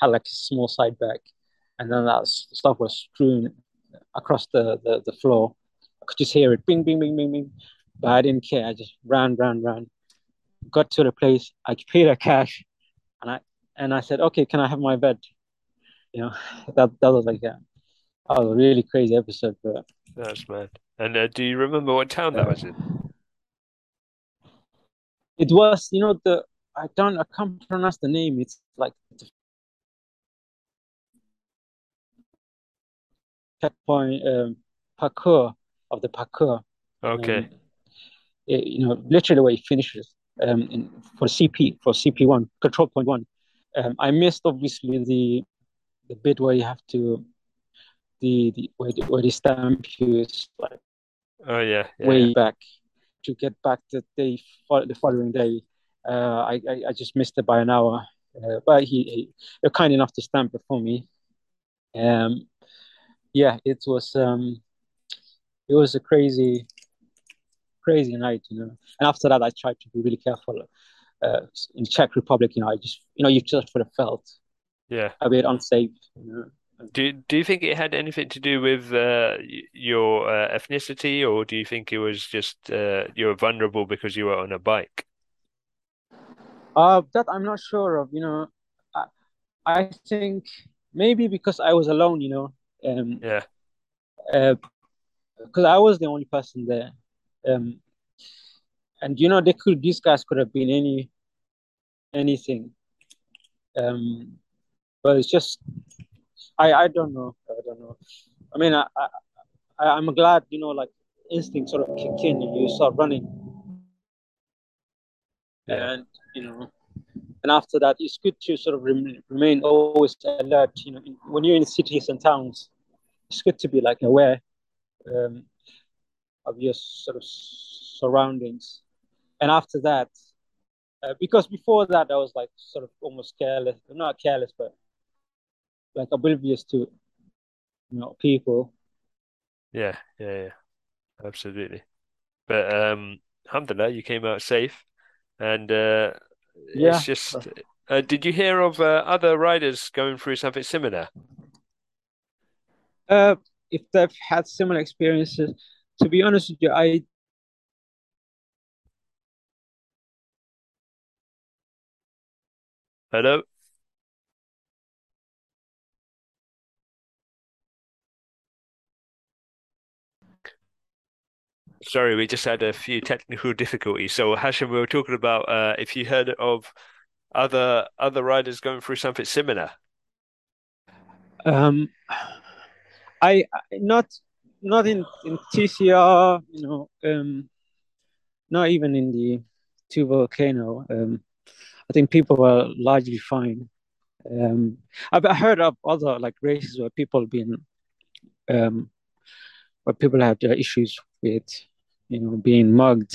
I had like a small side bag, and then that stuff was strewn across the, the, the floor. I could just hear it, bing, bing, bing, bing, bing. But I didn't care. I just ran, ran, ran. Got to the place. I paid her cash, and I and I said, okay, can I have my bed? You know, that that was like a, that was a really crazy episode. But that's mad. And uh, do you remember what town that was in? It was, you know, the I don't I can't pronounce the name. It's like checkpoint um, parcours of the parcours. Okay. Um, it, you know, literally where it finishes um, in, for CP for CP one control point one. Um, I missed obviously the the bit where you have to the, the where the, where the stamp is like oh yeah, yeah way yeah. back to get back the day the following day. Uh, I, I, I just missed it by an hour, uh, but he, he they're kind enough to stamp it for me. Um, yeah, it was um, it was a crazy, crazy night, you know. And after that, I tried to be really careful uh, in Czech Republic, you know, I just you know you just would have felt yeah a bit unsafe. You know? Do Do you think it had anything to do with uh, your uh, ethnicity, or do you think it was just uh, you were vulnerable because you were on a bike? Uh, that I'm not sure of. You know, I, I think maybe because I was alone. You know. Um, yeah. Because uh, I was the only person there. Um, and you know they could these guys could have been any anything um but it's just i i don't know. I don't know. I mean i, I i'm glad you know like instinct sort of kick in and you start running. Yeah. and you know and after that it's good to sort of remain always alert you know when you're in cities and towns it's good to be like aware um, of your sort of surroundings. And after that, uh, because before that I was like sort of almost careless, not careless, but like oblivious to you know people. Yeah, yeah, yeah, absolutely. But um, alhamdulillah, you came out safe, and uh, yeah. it's just Uh, did you hear of uh, other riders going through something similar? Uh, if they've had similar experiences, to be honest with you, I Hello. Sorry, we just had a few technical difficulties. So Hashim, we were talking about uh, if you heard of other other riders going through something similar. Um, I not not in in TCR, you know, um, not even in the two volcano. Um, I think people were largely fine. Um, I've heard of other like races where people been um, where people had issues with you know being mugged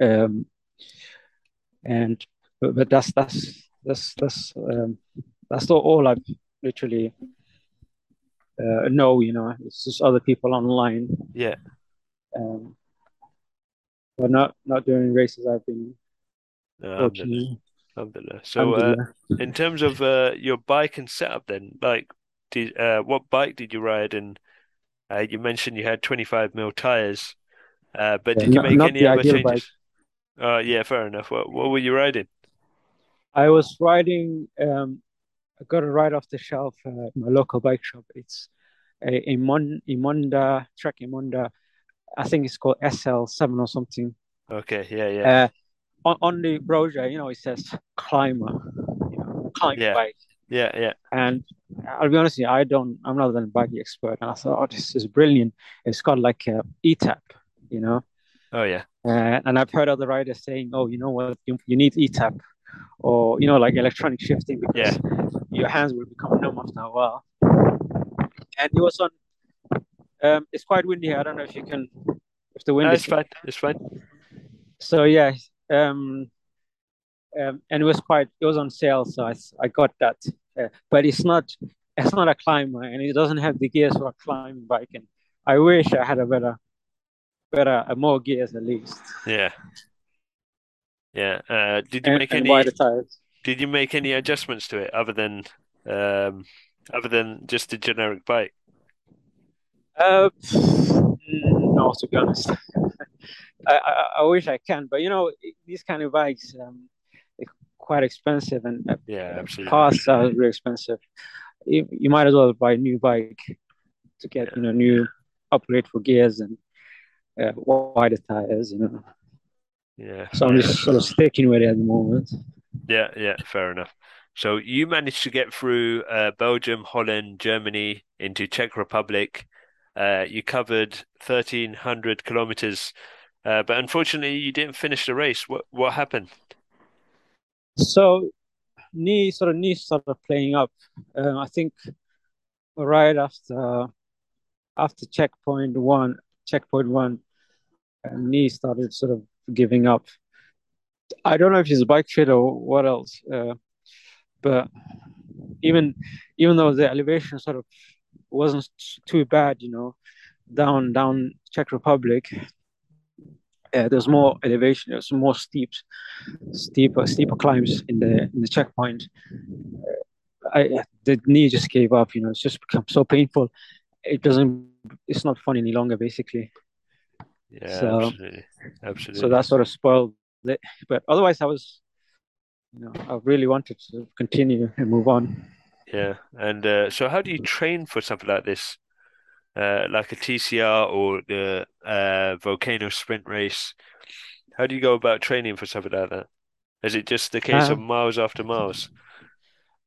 um, and but, but that's that's that's that's um, that's not all I've literally uh, know. You know, it's just other people online. Yeah. Um, but not not during races I've been. No, Alhamdulillah. So, uh, in terms of uh, your bike and setup, then, like, did uh, what bike did you ride? And uh, you mentioned you had 25 mil tires, uh, but did you make not any other changes? Bike. Uh, yeah, fair enough. What what were you riding? I was riding. Um, I got it right off the shelf at my local bike shop. It's a, a Mon Emonda Trek Emonda. I think it's called SL7 or something. Okay, yeah, yeah. Uh, on, on the brochure, you know, it says climber, you know, climb yeah. bike. Yeah, yeah. And I'll be honest, with you, I don't, I'm not a bike expert. And I thought, oh, this is brilliant. It's got like a ETAP, you know. Oh yeah. Uh, and I've heard other riders saying, oh, you know what, you, you need ETAP or you know like electronic shifting because yeah. your hands will become numb after a while. And it was on. Um, it's quite windy here. I don't know if you can, if the wind. No, it's fine. It's fine. So yeah, um, um, and it was quite. It was on sale, so I I got that. Uh, but it's not. It's not a climber, and it doesn't have the gears for a climbing bike. And I wish I had a better, better, uh, more gears at least. Yeah. Yeah. Uh, did you and, make any? Did you make any adjustments to it other than um, other than just a generic bike? Uh, no, to be honest, I, I, I wish I can, but you know these kind of bikes, um, they're quite expensive, and uh, yeah, absolutely, costs are really expensive. You, you might as well buy a new bike to get yeah. you know new upgrade for gears and uh, wider tires, you know. Yeah. So I'm just sort of sticking with it at the moment. Yeah, yeah, fair enough. So you managed to get through uh, Belgium, Holland, Germany into Czech Republic. Uh, you covered 1,300 kilometers, uh, but unfortunately, you didn't finish the race. What what happened? So, knee sort of knee started playing up. Um, I think right after after checkpoint one, checkpoint one, knee started sort of giving up. I don't know if he's bike fit or what else, uh, but even even though the elevation sort of wasn't too bad, you know, down down Czech Republic, uh, there's more elevation, there's more steep, steeper steeper climbs in the in the checkpoint. I the knee just gave up, you know, it's just become so painful. It doesn't, it's not fun any longer, basically. Yeah, so, absolutely, absolutely. So that sort of spoiled it. But otherwise, I was, you know, I really wanted to continue and move on. Yeah, and uh, so how do you train for something like this, uh, like a TCR or the uh, volcano sprint race? How do you go about training for something like that? Is it just the case of uh, miles after miles?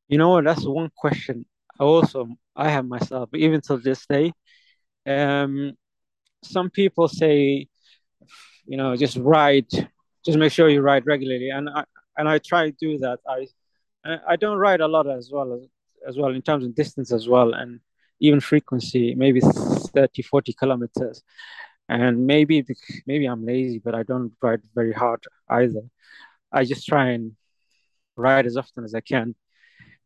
You know what? That's one question. I also I have myself, even till this day. Um, some people say, you know, just ride, just make sure you ride regularly, and I and I try to do that. I I don't ride a lot as well as, as well in terms of distance as well, and even frequency, maybe 30, 40 kilometers. And maybe maybe I'm lazy, but I don't ride very hard either. I just try and ride as often as I can.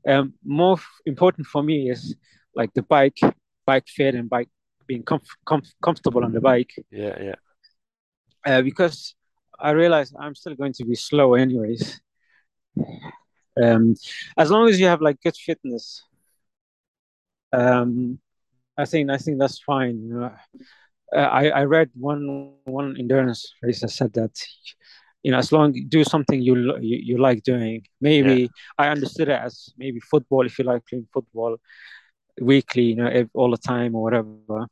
Um, more important for me is like the bike, bike fit and bike being comf- comf- comfortable on the bike. Yeah, yeah. Uh, because I realize I'm still going to be slow anyways. Um, as long as you have like good fitness, um, I think I think that's fine. Uh, I I read one one endurance racer said that you know as long do something you you, you like doing. Maybe yeah. I understood it as maybe football if you like playing football weekly, you know, all the time or whatever.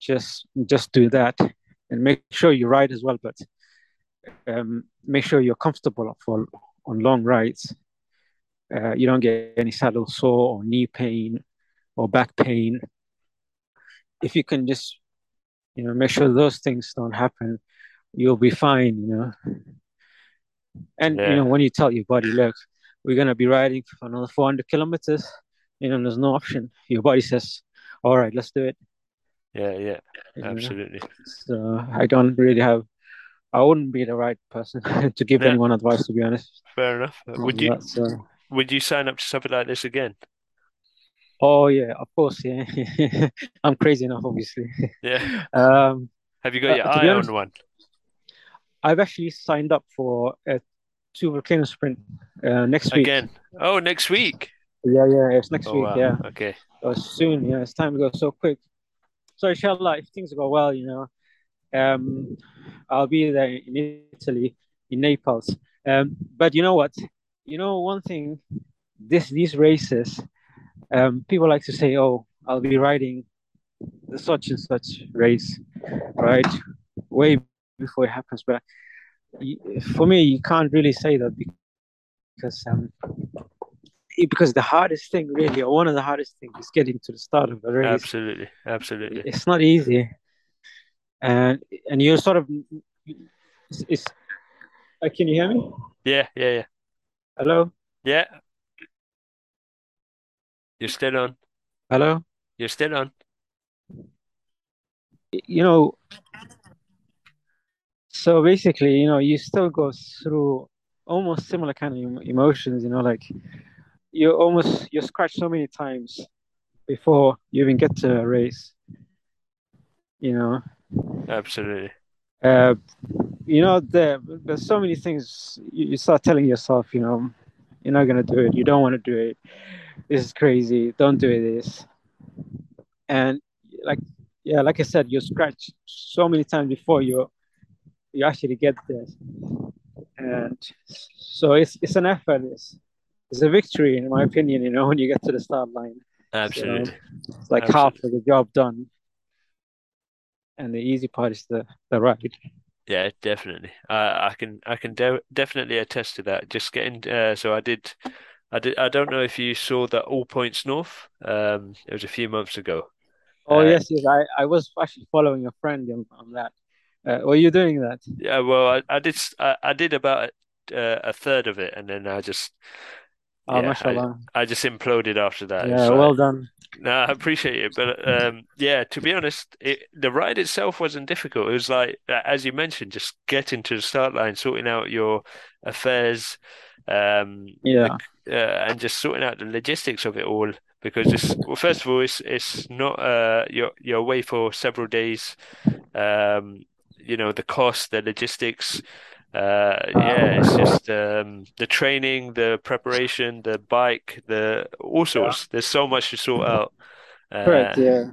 Just just do that and make sure you ride as well, but um, make sure you're comfortable for on long rides. Uh, you don't get any saddle sore or knee pain or back pain. If you can just, you know, make sure those things don't happen, you'll be fine, you know. And yeah. you know, when you tell your body, look, we're gonna be riding for another 400 kilometers, you know, there's no option. Your body says, "All right, let's do it." Yeah, yeah, absolutely. So I don't really have. I wouldn't be the right person to give yeah. anyone advice, to be honest. Fair enough. Would you? So... Would you sign up to something like this again? Oh yeah, of course. Yeah, I'm crazy enough, obviously. Yeah. Um, Have you got your uh, eye honest, on one? I've actually signed up for a two volcano sprint uh, next week. Again? Oh, next week. Yeah, yeah, it's next oh, week. Wow. Yeah. Okay. Oh, soon. Yeah, it's time to go so quick. So inshallah, if things go well, you know, um, I'll be there in Italy, in Naples. Um, but you know what? You know one thing, this these races, um, people like to say, "Oh, I'll be riding the such and such race," right? Way before it happens. But for me, you can't really say that because um, because the hardest thing, really, or one of the hardest things, is getting to the start of a race. Absolutely, absolutely. It's not easy, and and you're sort of, it's. it's uh, can you hear me? Yeah, yeah, yeah. Hello. Yeah. You're still on. Hello. You're still on. You know. So basically, you know, you still go through almost similar kind of emotions. You know, like you almost you scratch so many times before you even get to a race. You know. Absolutely. Uh, you know, there there's so many things you, you start telling yourself. You know, you're not gonna do it. You don't want to do it. This is crazy. Don't do it this. And like, yeah, like I said, you scratch so many times before you you actually get there. And so it's it's an effort. It's it's a victory, in my opinion. You know, when you get to the start line, absolutely, so it's like absolutely. half of the job done, and the easy part is the the ride. Yeah, definitely. Uh, I can I can de- definitely attest to that. Just getting uh, so I did. I did. I don't know if you saw that All Points North. Um, it was a few months ago. Oh uh, yes, yes. I, I was actually following a friend on, on that. Uh, were you doing that? Yeah, well, I, I did. I, I did about a, a third of it, and then I just Oh, yeah, I, I, just imploded after that. Yeah, well done. No, I appreciate it, but um, yeah, to be honest, it, the ride itself wasn't difficult. It was like, as you mentioned, just getting to the start line, sorting out your affairs, um, yeah, uh, and just sorting out the logistics of it all. Because it's well, first of all, it's it's not uh, you're you're away for several days. Um, you know the cost, the logistics uh, yeah, it's just um, the training, the preparation, the bike, the all sorts. Yeah. There's so much to sort out. Uh, Correct. Yeah.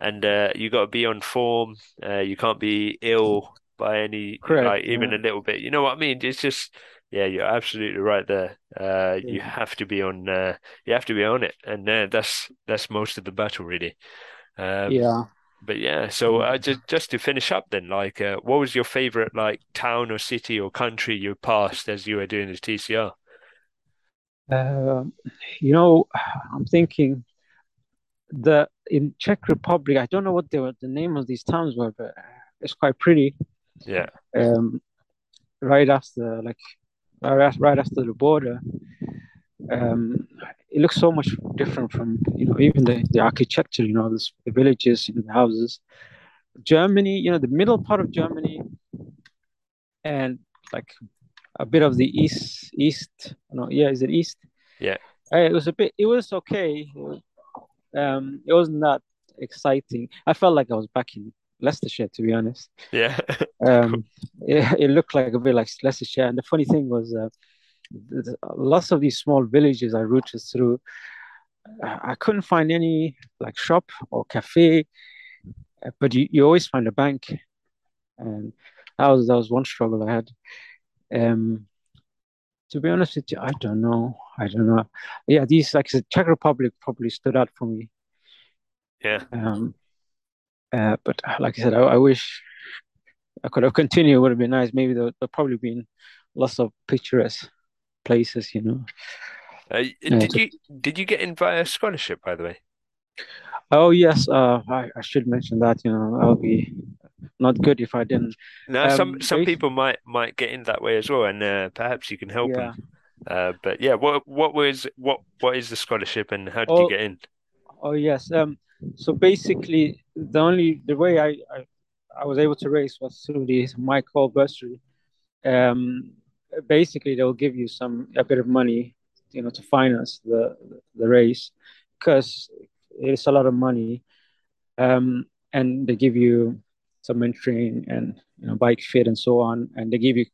And uh, you got to be on form. Uh, you can't be ill by any, Correct, like even yeah. a little bit. You know what I mean? It's just, yeah, you're absolutely right there. Uh, yeah. You have to be on. Uh, you have to be on it, and uh, that's that's most of the battle, really. Um, yeah but yeah, so uh, just just to finish up, then, like, uh, what was your favorite like town or city or country you passed as you were doing the TCR? Uh, you know, I'm thinking the in Czech Republic. I don't know what the the name of these towns were, but it's quite pretty. Yeah. Um, right after like right right after the border. Um, it looks so much different from you know even the, the architecture you know the, the villages and the houses. Germany you know the middle part of germany and like a bit of the east east no yeah is it east? Yeah. Uh, it was a bit it was okay. It was, um it wasn't that exciting. I felt like i was back in leicestershire to be honest. Yeah. Um it, it looked like a bit like leicestershire. And the funny thing was uh, lots of these small villages I routed through. I couldn't find any like shop or cafe, but you, you always find a bank, and that was that was one struggle I had. Um, to be honest with you, I don't know. I don't know. Yeah, these like the Czech Republic probably stood out for me. Yeah. Um. Uh, but like I said, I, I wish I could have continued. It would have been nice. Maybe there there probably been lots of picturesque places, you know. Uh, did you did you get in via scholarship, by the way? Oh yes, uh, I, I should mention that. You know, I'll be not good if I didn't. No, um, some some people might might get in that way as well, and uh, perhaps you can help yeah. them. Uh, but yeah, what what was what what is the scholarship, and how did oh, you get in? Oh yes, um, so basically the only the way I, I I was able to race was through the Michael bursary. Um, basically they'll give you some a bit of money, you know, to finance the the race because it's a lot of money, um, and they give you some mentoring and you know bike fit and so on, and they give you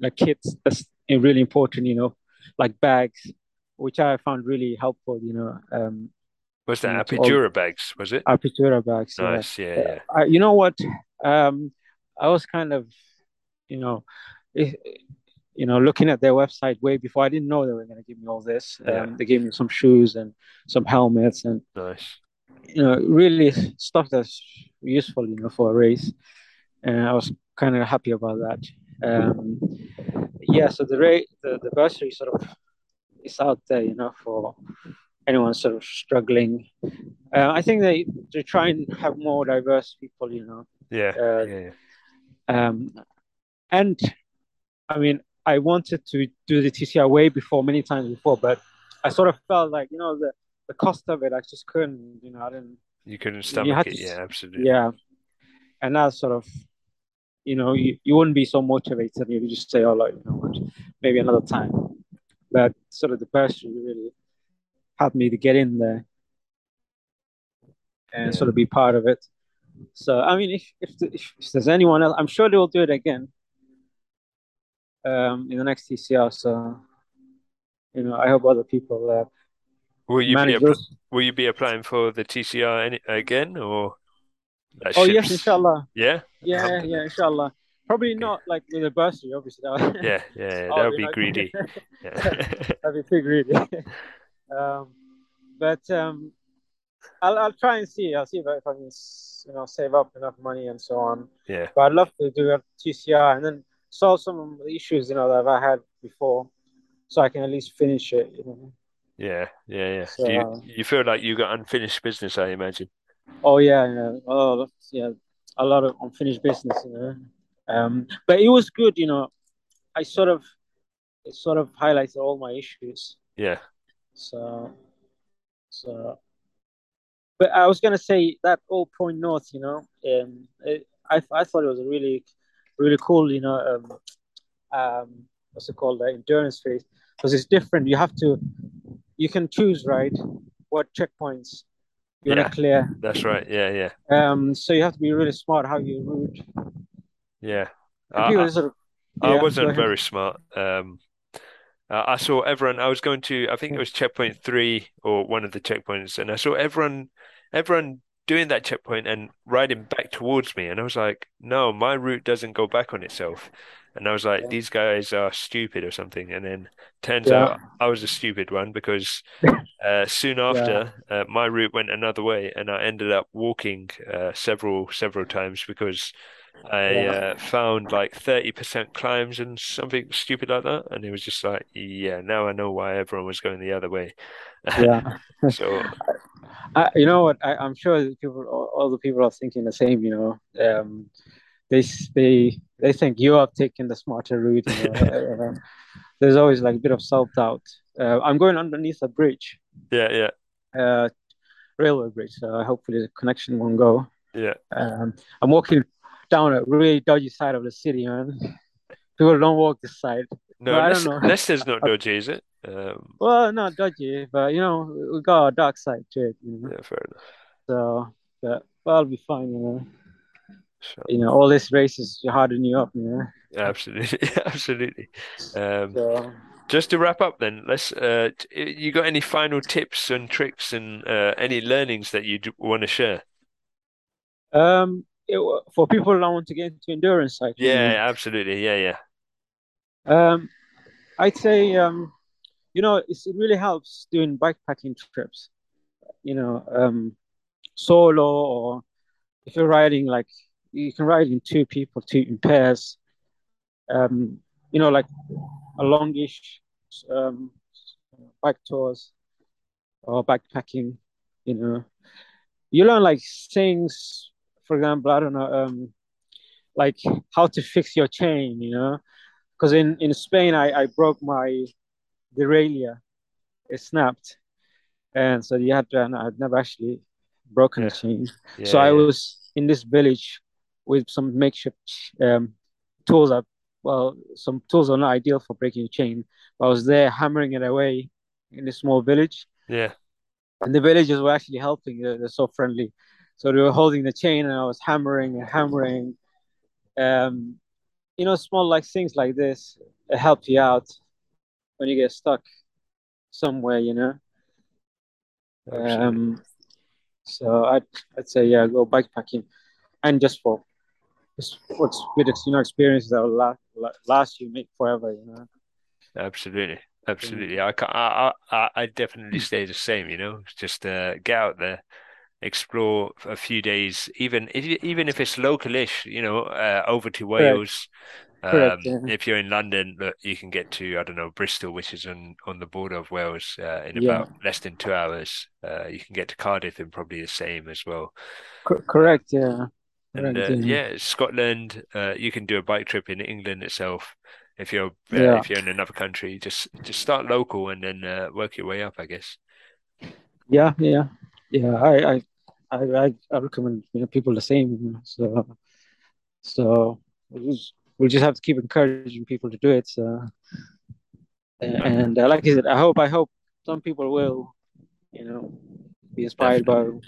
like kits. That's really important, you know, like bags, which I found really helpful. You know, um, was that Apidura all, bags? Was it Apidura bags? Nice, yeah, yeah. yeah. I, you know what? Um, I was kind of, you know, it, you know, looking at their website way before I didn't know they were going to give me all this. Yeah. Um, they gave me some shoes and some helmets and nice, you know, really stuff that's useful, you know, for a race. And I was kind of happy about that. Um, yeah, so the rate, the, the bursary sort of is out there, you know, for anyone sort of struggling. Uh, I think they they try and have more diverse people, you know. Yeah. Uh, yeah, yeah. Um, and I mean, I wanted to do the TCR way before, many times before, but I sort of felt like you know the the cost of it, I just couldn't, you know, I didn't. You couldn't stomach you it, to, yeah, absolutely. Yeah, and that sort of, you know, you, you wouldn't be so motivated. You just say, oh, like, you know what, maybe another time. But sort of the person really helped me to get in there and yeah. sort of be part of it. So I mean, if if, if, if there's anyone else, I'm sure they will do it again um, in the next TCR. So, you know, I hope other people uh, will you be will you be applying for the TCR any, again or? Oh yes, inshallah. Yeah. Yeah, yeah, inshallah. Probably okay. not like with a bursary, obviously. yeah, yeah, that would be greedy. yeah. That'd be too greedy. um, but um, I'll I'll try and see. I'll see if I, if I can you know save up enough money and so on. Yeah. But I'd love to do a TCR and then solve some of the issues you know that I've had before, so I can at least finish it. You know. Yeah, yeah, yeah. So, you you feel like you got unfinished business, I imagine. Oh yeah, yeah. Oh yeah, a lot of unfinished business, you know. Um, but it was good, you know. I sort of, it sort of highlighted all my issues. Yeah. So, so, but I was gonna say that All Point North, you know, um, it, I I thought it was a really really cool, you know, um, um, what's it called, the endurance phase, because it's different. You have to, you can choose, right, what checkpoints you yeah, want to clear. That's right. Yeah, yeah. Um, so you have to be really smart how you route. Yeah. I, sort of, yeah, I wasn't very smart. Um, I saw everyone. I was going to. I think it was checkpoint three or one of the checkpoints, and I saw everyone, everyone doing that checkpoint and riding back towards me. And I was like, no, my route doesn't go back on itself. And I was like, these guys are stupid or something. And then turns yeah. out I was a stupid one because uh, soon after yeah. uh, my route went another way and I ended up walking uh, several, several times because I uh, found like 30% climbs and something stupid like that. And it was just like, yeah, now I know why everyone was going the other way. Yeah. so I, you know what? I, am sure people, all, all, the people are thinking the same. You know, um, they they they think you are taking the smarter route. You know? uh, there's always like a bit of self doubt. Uh, I'm going underneath a bridge. Yeah, yeah. Uh, railway bridge. So hopefully the connection won't go. Yeah. Um, I'm walking down a really dodgy side of the city, man. People don't walk this side. No, I don't know. Leicester's not dodgy, is it? Um, well, not dodgy, but you know, we got a dark side to it. You know? Yeah, fair enough. So, but well, I'll be fine, you know. Sure. You know, all this races harden you up, you know. Absolutely, absolutely. Um, so, just to wrap up, then let's. Uh, you got any final tips and tricks and uh, any learnings that you want to share? Um, it, for people that want to get into endurance cycling. Yeah, absolutely. Yeah, yeah. Um, I'd say um, you know, it really helps doing bikepacking trips. You know, um, solo or if you're riding like you can ride in two people, two in pairs. Um, you know, like a longish um, bike tours or backpacking. You know, you learn like things. For example, I don't know, um, like how to fix your chain. You know, because in in Spain, I I broke my derailleur. It snapped, and so you had to. And I'd never actually broken yeah. a chain. Yeah, so I was in this village with some makeshift um, tools. That, well, some tools are not ideal for breaking a chain. But I was there hammering it away in this small village. Yeah. And the villagers were actually helping. They're, they're so friendly. So they were holding the chain, and I was hammering and hammering. Um, you know, small like things like this help you out when you get stuck somewhere. You know. Um, so I'd I'd say yeah, go bikepacking, and just for just what's with you know experiences that will last last you make forever. You know. Absolutely, absolutely. I can I I I definitely stay the same. You know, just uh, get out there, explore a few days, even if even if it's localish. You know, uh, over to Wales. Correct, um, yeah. If you're in London, look, you can get to I don't know Bristol, which is on on the border of Wales, uh, in yeah. about less than two hours. Uh, you can get to Cardiff in probably the same as well. C- correct, yeah. And correct, uh, yeah. yeah. Scotland, uh, you can do a bike trip in England itself. If you're uh, if you're in another country, just just start local and then uh, work your way up, I guess. Yeah, yeah, yeah. I I I, I recommend you know people the same. So so we'll just have to keep encouraging people to do it. So, and uh, like I said, I hope I hope some people will, you know, be inspired definitely. by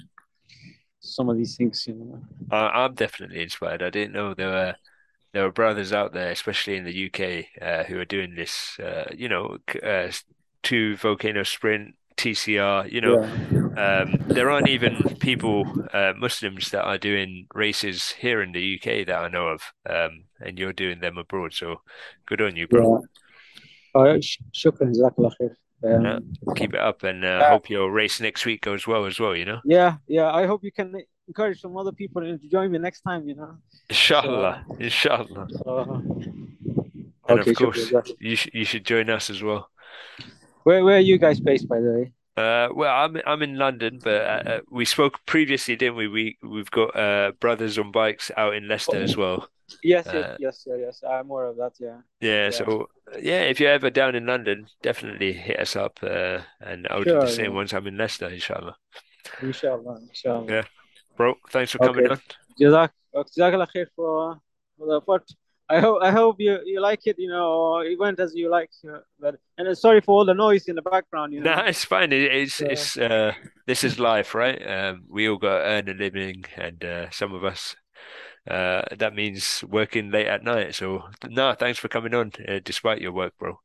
some of these things. You know, I'm definitely inspired. I didn't know there were there were brothers out there, especially in the UK, uh, who are doing this. Uh, you know, uh, two volcano sprint TCR. You know, yeah. um, there aren't even people, uh, Muslims, that are doing races here in the UK that I know of, um, and you're doing them abroad. So good on you, bro. Yeah. Oh, shukran, um, yeah, keep it up, and uh, hope your race next week goes well as well. You know. Yeah, yeah. I hope you can encourage some other people to join me next time. You know. Inshallah, so, inshallah. Uh, and okay, of course, you sh- you should join us as well. Where where are you guys based, by the way? Uh, well, I'm I'm in London, but uh, uh, we spoke previously, didn't we? We we've got uh, brothers on bikes out in Leicester as well. Yes, yes, uh, yes, yes, yes. I'm more of that. Yeah. Yeah. yeah. So yeah, if you're ever down in London, definitely hit us up, uh, and I'll sure, do the same yeah. once I'm in Leicester, inshallah. Inshallah, inshallah. Yeah, bro. Thanks for coming on. Jazak, jazakallah khair for for the effort. I hope I hope you, you like it, you know, it went as you like. Uh, but and sorry for all the noise in the background. You know, no, it's fine. It, it's uh, it's uh, this is life, right? Um, we all got to earn a living, and uh, some of us uh, that means working late at night. So no, thanks for coming on, uh, despite your work, bro.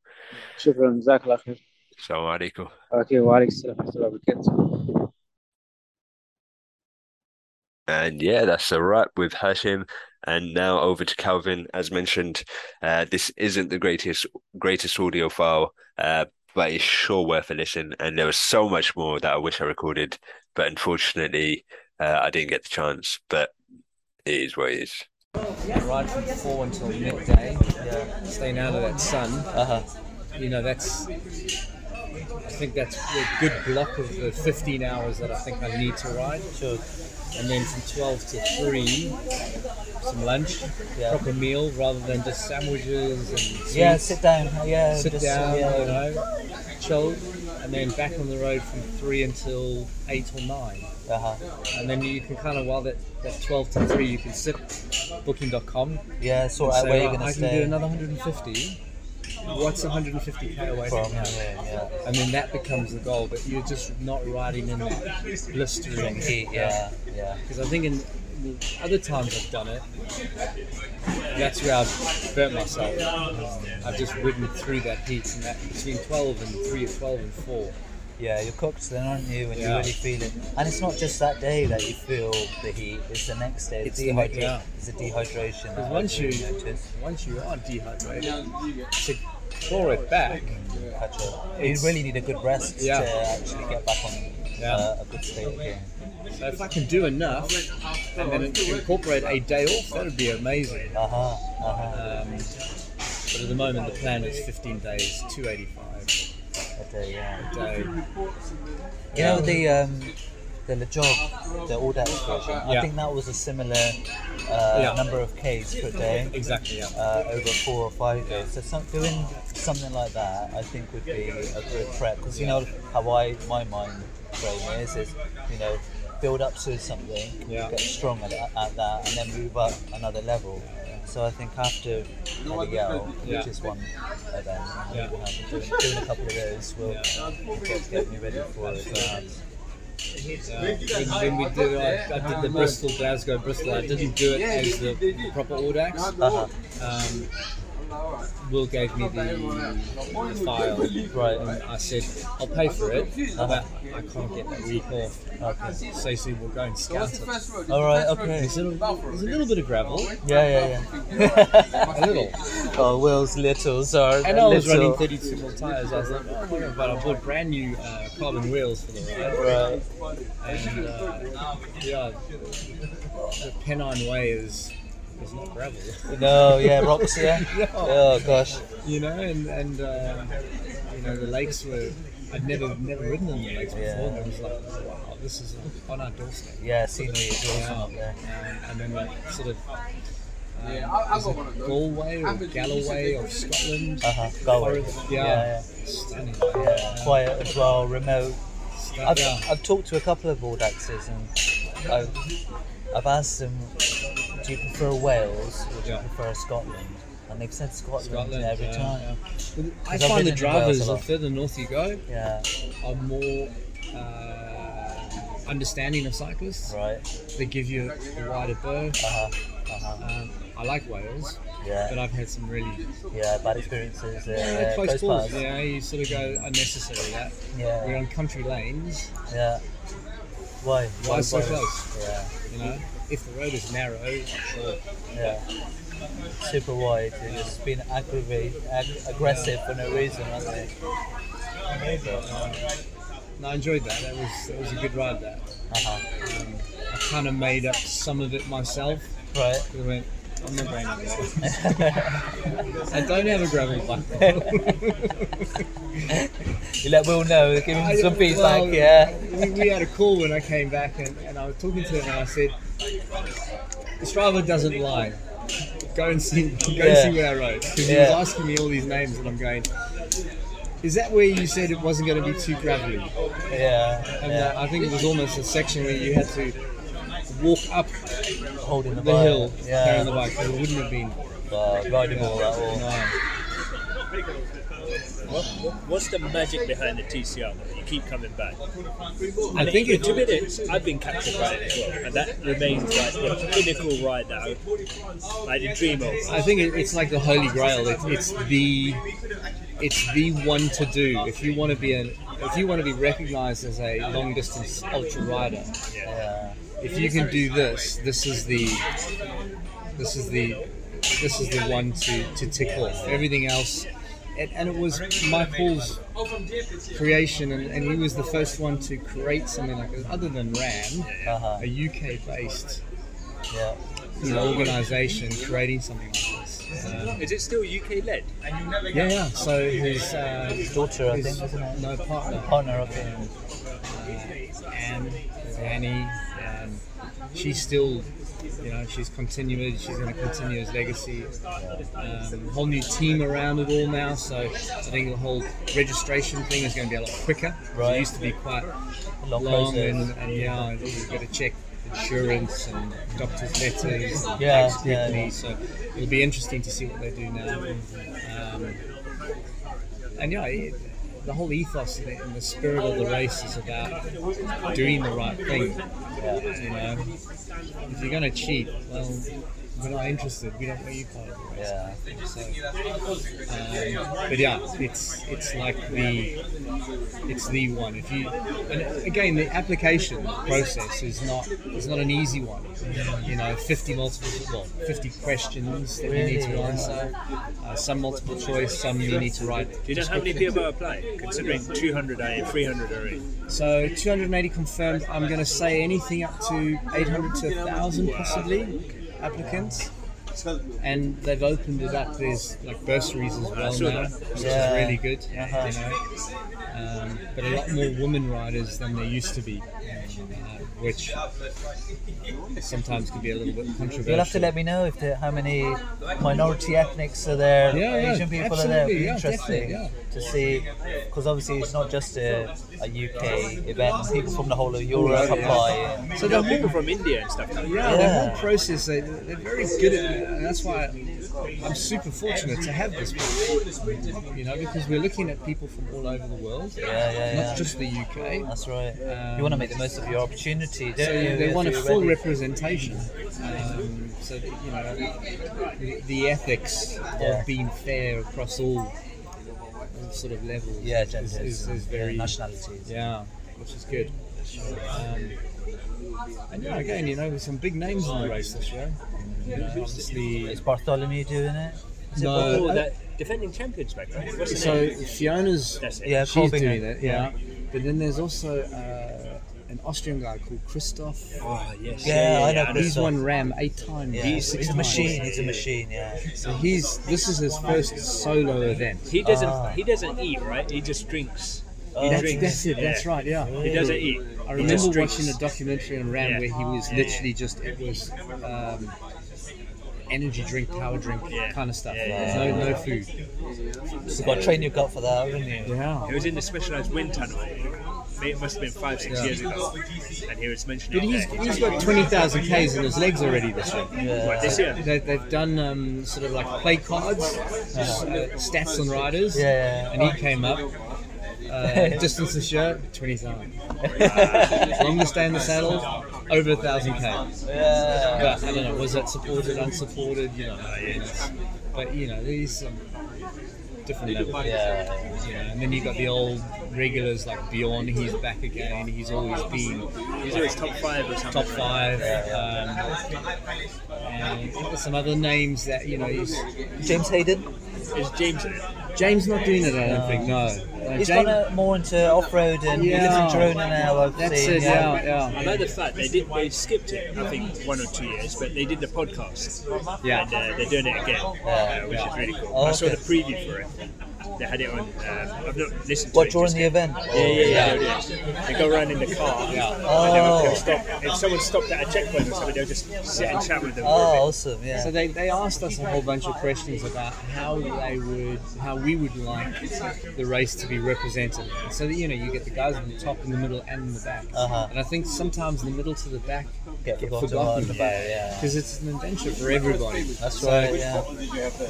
شكرا جزاك الله خير. السلام عليكم. Okay, وعليكم السلام ورحمة الله وبركاته. and yeah, that's a wrap with Hashim. And now over to Calvin. As mentioned, uh, this isn't the greatest greatest audio file, uh, but it's sure worth a listen. And there was so much more that I wish I recorded, but unfortunately, uh, I didn't get the chance. But it is what it is. Ride from four until midday, yeah. staying out of that sun. Uh-huh. You know, that's I think that's a good block of the 15 hours that I think I need to ride. Sure. And then from 12 to 3, some lunch, yeah. proper meal rather than just sandwiches and sweets. Yeah, sit down. Yeah, sit just, down, yeah, you know, chill. And then back on the road from 3 until 8 or 9. Uh-huh. And then you can kind of, while that, that 12 to 3, you can sit booking.com. Yeah, sort out where you're going to stay. I can do another 150 what's 150k away from, from yeah, yeah. And then that becomes the goal, but you're just not riding in that blistering heat. Yeah, yeah. Because I think in other times I've done it, that's where I've burnt myself. Um, I've just ridden through that heat and that between 12 and 3 or 12 and 4. Yeah, you're cooked then, aren't you? And yeah. you really feel it. And it's not just that day that you feel the heat; it's the next day. It's, dehydration. Yeah. It's a dehydration. Because once you notice. once you are dehydrated, to claw it back, you really need a good rest yeah. to actually get back on uh, a good state again. So if I can do enough and then incorporate a day off, that would be amazing. Uh huh. Uh-huh. Um, but at the moment, the plan is 15 days, 285 a day. Yeah. A day. You know the um, the LEJOG, the Audax version. Yeah. I think that was a similar uh, yeah. number of Ks per day. Exactly. Yeah. Uh, over four or five days. So some, doing something like that, I think would be a good prep because you know how I my mind frame is is you know build up to something, yeah. get strong at, at, that, and then move up another level. So I think after Miguel, yeah. which is one event, yeah. we'll doing, doing, a couple of those, we'll, we'll get me ready for it. Uh, when, when, we did, uh, I did the Bristol, Glasgow, Bristol. I didn't do it as the, the proper Audax. Uh-huh. Um, Will gave me the, the file, right? And I said, I'll pay for it, but I can't get that week off. Okay. So he we'll go and scout it. All right, okay. There's a, little, there's a little bit of gravel. Yeah, yeah, yeah. a little. Oh, Will's little, sorry. And I was running 32 more tires. I was like, oh god, but I bought brand new uh, carbon wheels for the ride. Right. And uh, yeah, the Pennine Way is it's not gravel. no, yeah, rocks, yeah. no. Oh gosh. You know, and and uh, you know the lakes were. I'd never never ridden in the lakes yeah. before, and I was like, wow, this is on our doorstep. Yeah, scenery is awesome yeah. up there. Um, and then like sort of. Um, yeah, I, I Galway or Galloway of Scotland. Uh huh. Galway. Yeah. yeah, yeah. Stunning. Yeah, quiet as well, remote. I've, I've talked to a couple of Audaxes and I've, I've asked them do you prefer Wales or do you prefer Scotland? And they've said Scotland, Scotland every yeah, time. Yeah. I find the drivers, the further north you go, yeah. are more uh, understanding of cyclists. Right. They give you a wider berth. Uh-huh. Uh-huh. Um, I like Wales. Yeah. But I've had some really yeah bad experiences. Uh, yeah, close, close calls. Yeah, you sort of go unnecessary. That yeah. We're on country lanes. Yeah. Why? Why, Why so close? Yeah. You know if the road is narrow, sure. Yeah. Super wide. They're just being aggravate, ag- aggressive for no reason, aren't they? no, I enjoyed that. That was that was a good ride. That. Uh-huh. Um, I kind of made up some of it myself. Right. I went, I'm up there. I don't have a gravel bike. you let Will know, give him some feedback, well, yeah. We, we, had a call when I came back and, and I was talking to him and I said, Strava doesn't lie. Go and see, go yeah. and see what I wrote. Because yeah. he was asking me all these names and I'm going, is that where you said it wasn't going to be too gravelly? Yeah. And yeah. Uh, I think it was almost a section where you had to walk up holding the, the hill yeah. carrying the bike. It wouldn't have been uh, rideable at all. No. What, what's the magic behind the TCR? You keep coming back. I think it, to it, I've been captured by it as well, and that remains like the pinnacle ride that I, I dream of. I think it, it's like the holy grail. It, it's the it's the one to do if you want to be an if you want to be recognized as a long distance ultra rider. Yeah. If you can do this, this is the this is the this is the one to, to tick off. Everything else and, and, it was Mike Hall's creation, and, and, he was the first one to create something like this, other than RAAM, uh-huh. a UK based yeah. you know, organization creating something like this. Um, is it still UK led? Yeah, yeah. So his, uh, daughter, I think, isn't it? No, partner. Partner, okay. Uh, Anne, Annie, she's still you know, she's continued. She's going to continue his legacy. Um, whole new team around it all now, so I think the whole registration thing is going to be a lot quicker. Right. It used to be quite long, and, and, yeah, you've got to check insurance and doctor's letters. Yeah, yeah, yeah, So it'll be interesting to see what they do now. Um, and yeah, it, the whole ethos and the spirit of the race is about doing the right thing. You know, if you're going to cheat, well, we're not interested. We don't want you part of the race. Yeah. So, um, but yeah, it's it's like the it's the one. If you and again, the application process is not is not an easy one. You know, 50 multiple well, 50 questions that you need to answer. Uh, some multiple choice, some you need to write. Do you know how many people apply? Considering 200 are in, 300 are in. So 280 confirmed. I'm going to say anything up to 800 to 1,000 possibly applicants. And they've opened it up. There's like bursaries as well now, which is really good. Uh-huh. You know, um, but a lot more women riders than there used to be which sometimes can be a little bit controversial. You'll have to let me know if the, how many minority ethnics are there, yeah, Asian yeah, people are there. It'd be yeah, interesting yeah. to see, because obviously it's not just a, a UK event. People from the whole of Europe apply. So there are people from India and stuff. Yeah, yeah. the whole process, they, they're very good at it, and that's why I'm super fortunate to have this You know, because we're looking at people from all over the world. Yeah, yeah, Not just the UK. That's right. Um, you want to make the most of your opportunity, so you? They want a full representation. Um, so that, you know, the, the ethics yeah. of being fair across all, all sort of levels. Yeah, genders, is, is, is very nationalities. Yeah, which is good. Um, and yeah, again, you know, there's some big names in the race this year. Obviously, is Bartholomew doing it? Is no, it oh, that defending champions back, right? What's so name? Fiona's, yeah, she's doing it, yeah. yeah. But then there's also uh, an Austrian guy called Christoph. Oh yes, yeah, yeah, I know. He's won RAAM eight times. Yeah. He's, he's a machine. He's a machine. Yeah. So he's this is his first solo event. He doesn't ah. he doesn't eat right. He just drinks. He that's, drinks. That's it. That's right. Yeah. He doesn't eat. I remember watching a documentary on RAAM where he was literally just it was. Um, energy drink, power drink yeah. kind of stuff. Yeah, no, no food. So you've got to train your gut for that, haven't you? Yeah. It was in the specialized wind tunnel. It must have been five, six years ago, and he was mentioning. But he's, he's got twenty thousand k's in his legs already this year. Yeah. What, this year? They, have done um, sort of like play cards, uh, stats on riders, yeah, and he came up. Uh, distance this year, 20,000. Uh, longest day in the saddle, over a thousand k. Yeah. But I don't know, was that supported, unsupported? You know, but you know, these um, different levels. Yeah. You know, and then you've got the old regulars like Bjorn. He's back again. He's always been. He's always top five or something. Top five. Um, and some other names that you know. He's James Hayden. Is James? James not doing it. I don't no. think. No. Uh, He's James, gone more into off road and yeah. he lives in Girona now. I've That's seen. It, yeah, yeah. I know the fact they did. They skipped it. I think one or two years, but they did the podcast. Yeah, and uh, they're doing it again, uh, which is really cool. Oh, I saw the preview for it they had it on. Um, I've not listened to what, it. during the event? Yeah, yeah, yeah. yeah. yeah. They go around in the car. Yeah. Oh. And stop. If someone stopped at a checkpoint or something, they'll just sit and chat with them. Oh, awesome! Yeah. So they, they asked us a whole bunch of questions about how they would, how we would like the race to be represented. So that you know, you get the guys in the top, in the middle, and in the back. Uh-huh. And I think sometimes the middle to the back get, get forgotten, about, yeah. Because it's an adventure for everybody. That's so right. Yeah.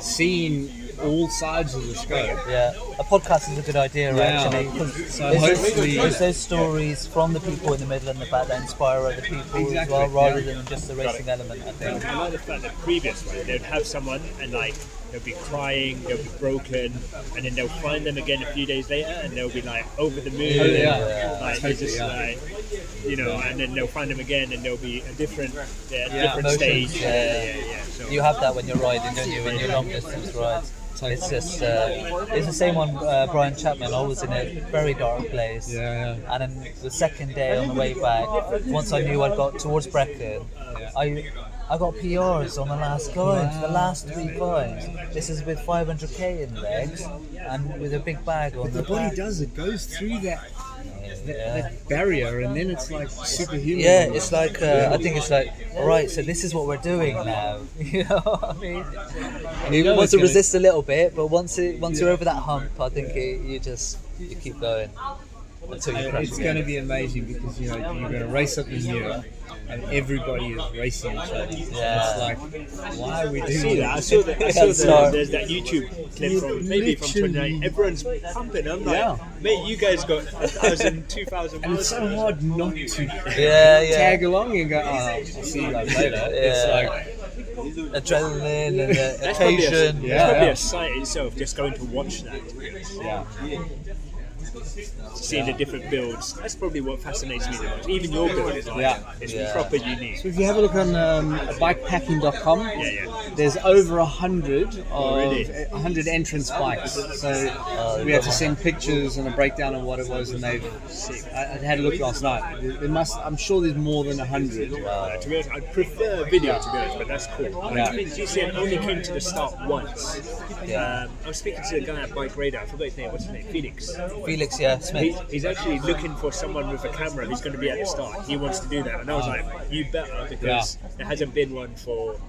Seeing all sides of the scope. Yeah, a podcast is a good idea, yeah. actually. So hopefully, there's those stories from the people in the middle and the back that inspire other people exactly. as well, rather yeah. than just the racing element. I think. I like the fact that previous one they'd have someone and like they'll be crying, they'll be broken, and then they'll find them again a few days later, and they'll be like over the moon. Oh, yeah. Like totally, just yeah. like you know, and then they'll find them again, and they'll be a different, yeah, different Emotions, stage. Yeah, yeah, yeah. So, you have that when you're riding, don't you? When you're long distance rides. It's just uh, it's the same one uh, Brian Chapman. I was in a very dark place. Yeah, yeah. And then the second day on the way back, once I knew I'd got towards Brecon, yeah. I I got PRs on the last climb, wow. the last three climbs. This is with 500k in legs and with a big bag on but the, the body back. does it goes through that that, that, barrier, and then it's like superhuman. Yeah, it's like uh, I think it's like all right. So this is what we're doing now. You know what I mean? You, want to gonna... resist a little bit, but once it once yeah. you're over that hump, I think it, you just you keep going until you It's going to be amazing because you know you're going to race up the year and everybody is racing each other. Yeah. It's like, why are we doing see that? I saw that. I saw the, there's that YouTube clip from maybe from 29. Everyone's pumping. I'm like, yeah. mate, you guys got a thousand, two thousand. And it's so hard not to yeah, yeah. tag along and go, oh, I'll see you guys later. Yeah. It's like adrenaline and the occasion. yeah, it's probably a sight itself just going to watch that. Yeah seeing yeah. the different builds. That's probably what fascinates me the most. Even your build is like, yeah. it's yeah. proper unique. So if you have a look on um, bikepacking.com, yeah, yeah. there's over a hundred of hundred entrance bikes. So uh, we had to send pictures and a breakdown of what it was, and they've. I, I had a look last night. There must. I'm sure there's more than a hundred. Uh, to be honest, I prefer video to be honest, but that's cool. Yeah. I mean, GCN only came to the start once. Yeah. Um, I was speaking to the guy at Bike Radar. I forgot his name. What's his name? Felix. Felix, yeah, Smith. He, he's actually looking for someone with a camera who's going to be at the start. He wants to do that, and I was like, you better because yeah. there hasn't been one for.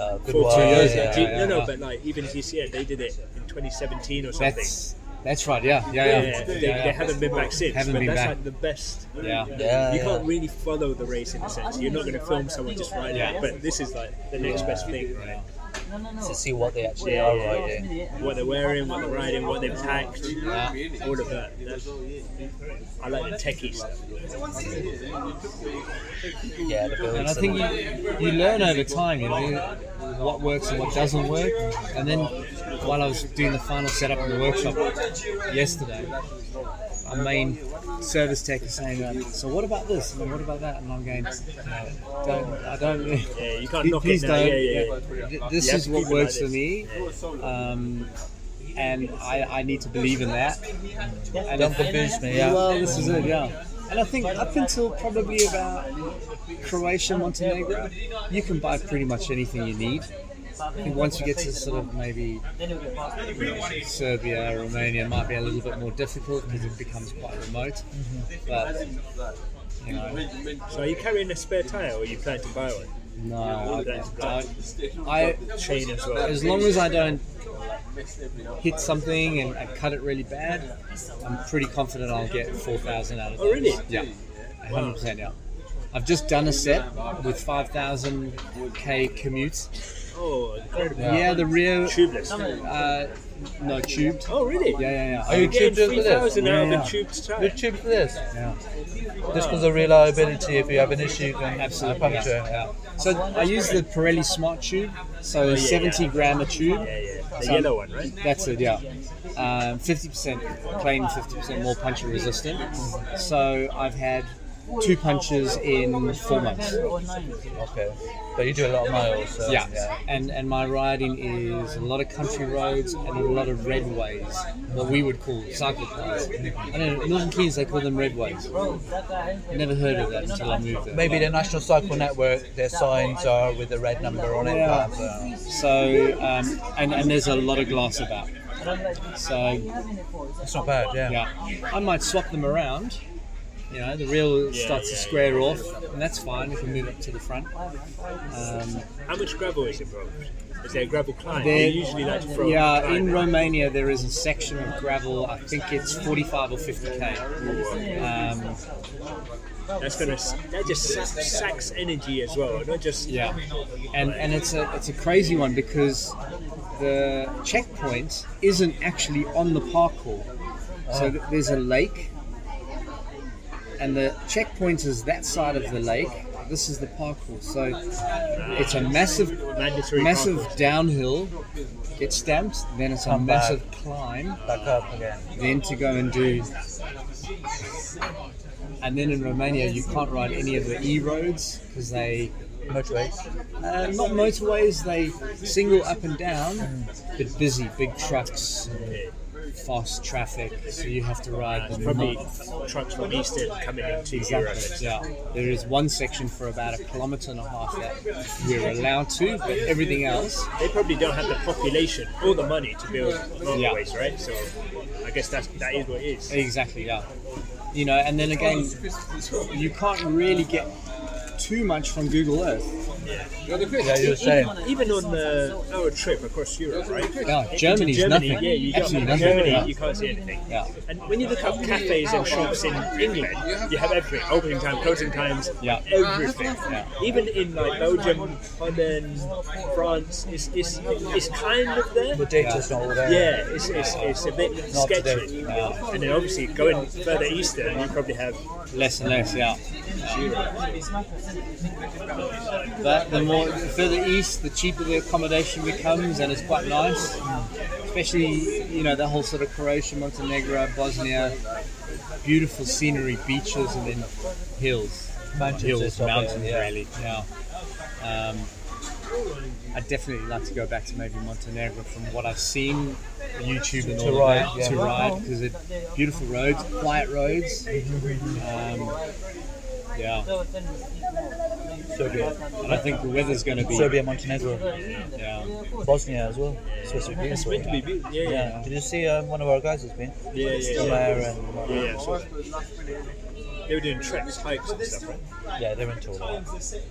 Uh, for two years. Yeah, yeah, no, no, but like even GCN, they did it in 2017 or something. That's, that's right. Yeah, yeah, yeah. they, they haven't been back since. Haven't but been that's back. like the best. Yeah, yeah. You can't really follow the race in a sense. You're not going to film someone just riding it, but this is like the next best thing, right? To see what they actually yeah, are riding. What they're wearing, what they're riding, what they've packed, yeah. all of that. That's, I like the techie stuff. Yeah, and I think you, you learn over time, you know, what works and what doesn't work. And then while I was doing the final setup in the workshop yesterday, our main service tech is saying, uh, "So what about this? And what about that?" And I'm going, no, "Don't, I don't. Yeah, you can't knock please it don't. Yeah, yeah, yeah. This is what works like for me." Um, and I, I need to believe in that. And don't convince me. Yeah. Well, this is it. Yeah. And I think up until probably about Croatia, Montenegro, you can buy pretty much anything you need. I think once you get to sort of maybe Serbia, Romania, might be a little bit more difficult because it becomes quite remote. Mm-hmm. But you know, so are you carrying a spare tire, or are you planning to buy one? No, I, I, I chain as well. As long as I don't hit something and, and, cut it really bad, I'm pretty confident I'll get four thousand out of it. Oh, really? Yeah, hundred percent. Yeah. I've just done a set with 5,000 k commutes Oh, incredible. Yeah, the rear. Tubeless. Uh, no, tubed. Oh, really? Yeah, yeah, yeah. Are you tubed for this? Yeah, out yeah. tubed You're tubed for this? Yeah. Just because of reliability, if you have an issue, you can absolutely puncture. Yeah. So I use the Pirelli Smart Tube, so oh, yeah, 70 gram a tube. Yeah, yeah. The so yellow one, right? That's it, yeah. Um, 50% claim 50% more puncture resistant. So I've had two punches in four months. Okay. But you do a lot of miles. So, yeah. yeah. And and my riding is a lot of country roads and a lot of redways, what we would call cycle paths. I don't know, Milton Keynes they call them redways. Never heard of that until I moved there. Maybe the National Cycle Network, their signs are with a red number on it. Yeah. So um, and and there's a lot of glass about. So it's not bad. Yeah. Yeah. I might swap them around you know, the reel yeah, starts yeah, to square yeah. off, and that's fine if we move it to the front. Um, How much gravel is involved? Is there a gravel climb? There, usually like to yeah, in Romania there is a section of gravel. I think it's 45 or 50 k. Um, that's gonna that just sacks energy as well, not just yeah. And and it's a it's a crazy one because the checkpoint isn't actually on the parcours. So oh. there's a lake and the checkpoint is that side of the lake. This is the parcours. So it's a massive, Mandatory massive parcours. downhill. Get stamped, then it's a Come massive back. climb. Back up again. Then to go and do. And then in Romania, you can't ride any of the e roads because they motorways. Uh, not motorways. They single up and down, but busy, big trucks fast traffic, so you have to ride the probably trucks from Eastern coming into exactly, Europe. Yeah, there is one section for about a kilometre and a half that we're allowed to, but everything else they probably don't have the population or the money to build motorways, yeah. right? So I guess that's that is what it is. Exactly, yeah. You know, and then again, you can't really get too much from Google Earth Yeah, Yeah, you were saying. even on the, uh, our trip across Europe, right? Yeah, Germany's Germany, nothing. Yeah, you Absolutely nothing. Germany, Yeah. you can't see anything. Yeah. And when you look up cafes and shops in England, you have everything: opening time, closing times, Yeah. everything. Yeah. Even in like Belgium, Holland, France, it's, it's, it's kind of there. The data's not all there. Yeah, it's, it's, it's a bit Not sketchy. date. Yeah. And then obviously going further eastern, you probably have Less and less, yeah. But the more the further east, the cheaper the accommodation becomes, and it's quite nice. Especially, you know, the whole sort of Croatia, Montenegro, Bosnia, beautiful scenery, beaches, and then hills, Mountains hills, is up there, mountains, yeah. really. Yeah. Um, I'd definitely like to go back to maybe Montenegro from what I've seen YouTube and To all ride, that yeah. to ride because it beautiful roads, quiet roads. Um, yeah, Serbia. and I think the weather's going to be Serbia, Montenegro, yeah. Bosnia as well. It's supposed to be it's beautiful. meant to be beautiful. Yeah, yeah, Yeah. Did you see um, one of our guys has been? yeah, yeah. Still yeah. there and Yeah, yeah, so they were doing treks, hikes and stuff, right? yeah, they're into all that.